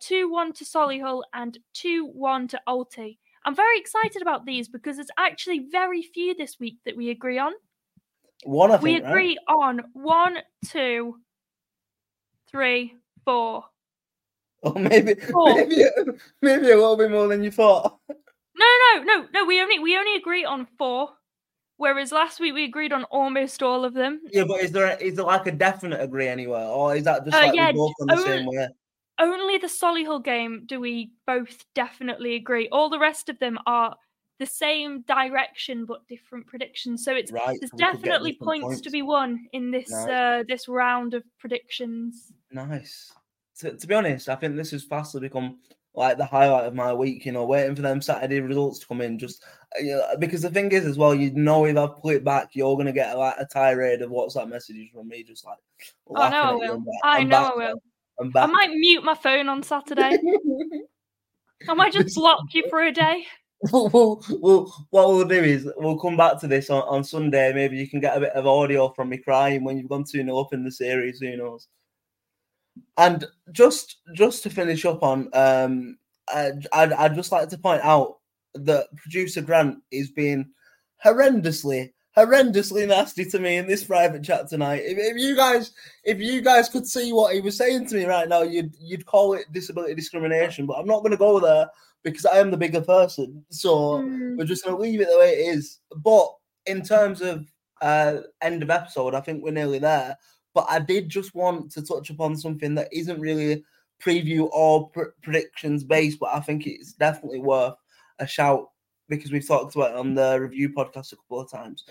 [SPEAKER 2] 2 1 to Solihull, and 2 1 to Alty. I'm very excited about these because there's actually very few this week that we agree on.
[SPEAKER 1] One I
[SPEAKER 2] We
[SPEAKER 1] think, right?
[SPEAKER 2] agree on one, two, three, four.
[SPEAKER 1] Or maybe
[SPEAKER 2] Four.
[SPEAKER 1] maybe maybe a little bit more than you thought.
[SPEAKER 2] No, no, no, no. We only we only agree on four, whereas last week we agreed on almost all of them.
[SPEAKER 1] Yeah, but is there is there like a definite agree anywhere, or is that just
[SPEAKER 2] Uh,
[SPEAKER 1] like
[SPEAKER 2] yeah,
[SPEAKER 1] we both on the
[SPEAKER 2] only-
[SPEAKER 1] same way?
[SPEAKER 2] Only the Solihull game do we both definitely agree. All the rest of them are the same direction but different predictions. So it's
[SPEAKER 1] Right.
[SPEAKER 2] there's
[SPEAKER 1] so we could get
[SPEAKER 2] definitely
[SPEAKER 1] different
[SPEAKER 2] points, to be won in this
[SPEAKER 1] Right.
[SPEAKER 2] uh, this round of predictions.
[SPEAKER 1] Nice. To, to be honest, I think this has fastly become like the highlight of my week. You know, waiting for them Saturday results to come in. Just uh, you know, because the thing is, as well, you know, if I put it back, you're gonna get like a tirade of WhatsApp messages from me, just like.
[SPEAKER 2] I know I
[SPEAKER 1] laughing at you
[SPEAKER 2] will. I know I will. I might mute my phone on Saturday. <laughs> I might just block you for a day. <laughs>
[SPEAKER 1] we'll, we'll, we'll- what we'll do is we'll come back to this on, on Sunday. Maybe you can get a bit of audio from me crying when you've gone 2 0 up in the series. Who knows? And just just to finish up on, um, I, I'd, I'd just like to point out that producer Grant is being horrendously, horrendously nasty to me in this private chat tonight. If, if you guys, if you guys could see what he was saying to me right now, you'd you'd call it disability discrimination. But I'm not going to go there because I am the bigger person. So
[SPEAKER 2] Mm.
[SPEAKER 1] we're just gonna leave it the way it is. But in terms of uh end of episode, I think we're nearly there. But I did just want to touch upon something that isn't really preview or pr- predictions based, but I think it's definitely worth a shout because we've talked about it on the review podcast a couple of times.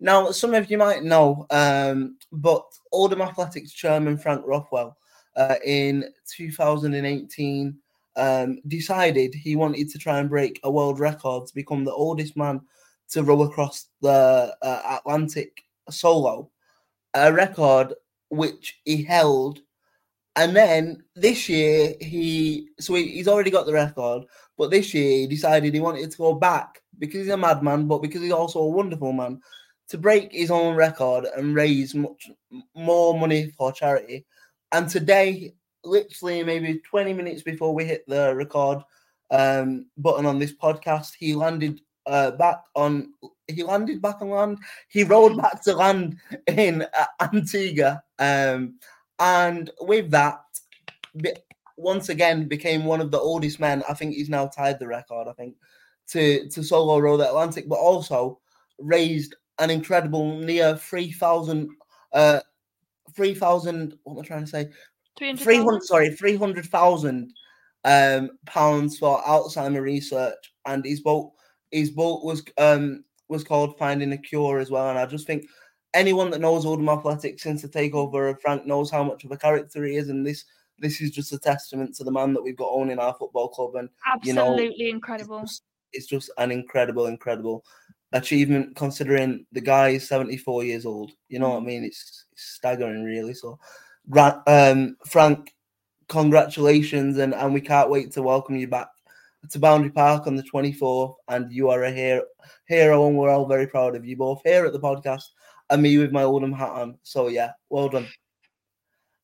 [SPEAKER 1] Now, some of you might know, um, but Oldham Athletics chairman Frank Rothwell uh, in 2018 um, decided he wanted to try and break a world record to become the oldest man to row across the uh, Atlantic solo, a record which he held. And then this year, he so he, he's already got the record, but this year he decided he wanted to go back because he's a madman, but because he's also a wonderful man, to break his own record and raise much more money for charity. And today, literally maybe 20 minutes before we hit the record um, button on this podcast, he landed uh, back on. He landed back on land. He rolled back to land in uh, Antigua, um, and with that, once again became one of the oldest men. I think he's now tied the record. I think to to solo row the Atlantic, but also raised an incredible near three thousand. Uh, three thousand. What am I trying to say?
[SPEAKER 2] 300,000?
[SPEAKER 1] 300 sorry 300,000 um pounds for Alzheimer research and his boat his boat was um was called finding a cure as well and I just think anyone that knows Oldham Athletics since the takeover of Frank knows how much of a character he is and this this is just a testament to the man that we've got owning our football club and you know,
[SPEAKER 2] Absolutely
[SPEAKER 1] it's
[SPEAKER 2] incredible.
[SPEAKER 1] just- it's just an incredible incredible achievement considering the guy is 74 years old you know what I mean it's, it's staggering really so um, Frank, congratulations, and, and we can't wait to welcome you back to Boundary Park on the 24th. And you are a hero, hero, and we're all very proud of you both here at the podcast and me with my Oldham hat on. So, yeah, well done.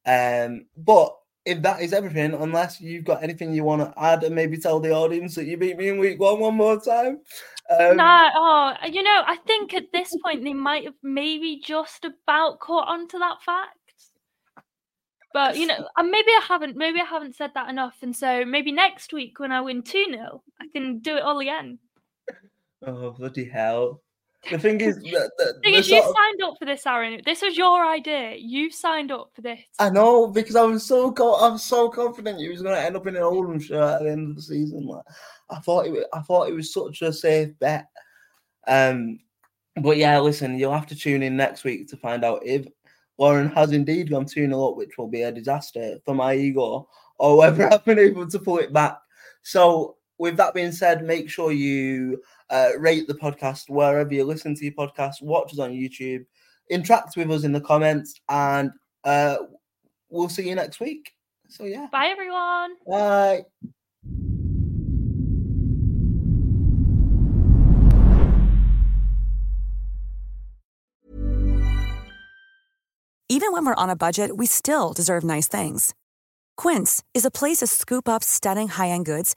[SPEAKER 1] Um, but if that is everything, unless you've got anything you want to add and maybe tell the audience that you beat me in week one one more time. Um,
[SPEAKER 2] no, oh, you know, I think at this point they might have maybe just about caught on to that fact. But you know, and maybe I haven't. Maybe I haven't said that enough, and so maybe next week when I win two 0 I can do it all again.
[SPEAKER 1] Oh, bloody hell. The thing is, <laughs> the, the,
[SPEAKER 2] Thing
[SPEAKER 1] the
[SPEAKER 2] is, you
[SPEAKER 1] of-
[SPEAKER 2] signed up for this, Aaron. This was your idea. You signed up for this.
[SPEAKER 1] I know because I was so co- I was so confident he was going to end up in an Oldham shirt at the end of the season. Like, I thought it, wa- I thought it was such a safe bet. Um, but yeah, listen, you'll have to tune in next week to find out if Lauren has indeed gone 2 0 up, which will be a disaster for my ego, or whether <laughs> I've been able to pull it back. So, with that being said, make sure you uh, rate the podcast wherever you listen to your podcast, watch us on YouTube, interact with us in the comments, and uh, we'll see you next week. So, yeah,
[SPEAKER 2] Bye, everyone.
[SPEAKER 1] bye.
[SPEAKER 4] Even when we're on a budget, we still deserve nice things. Quince is a place to scoop up stunning high-end goods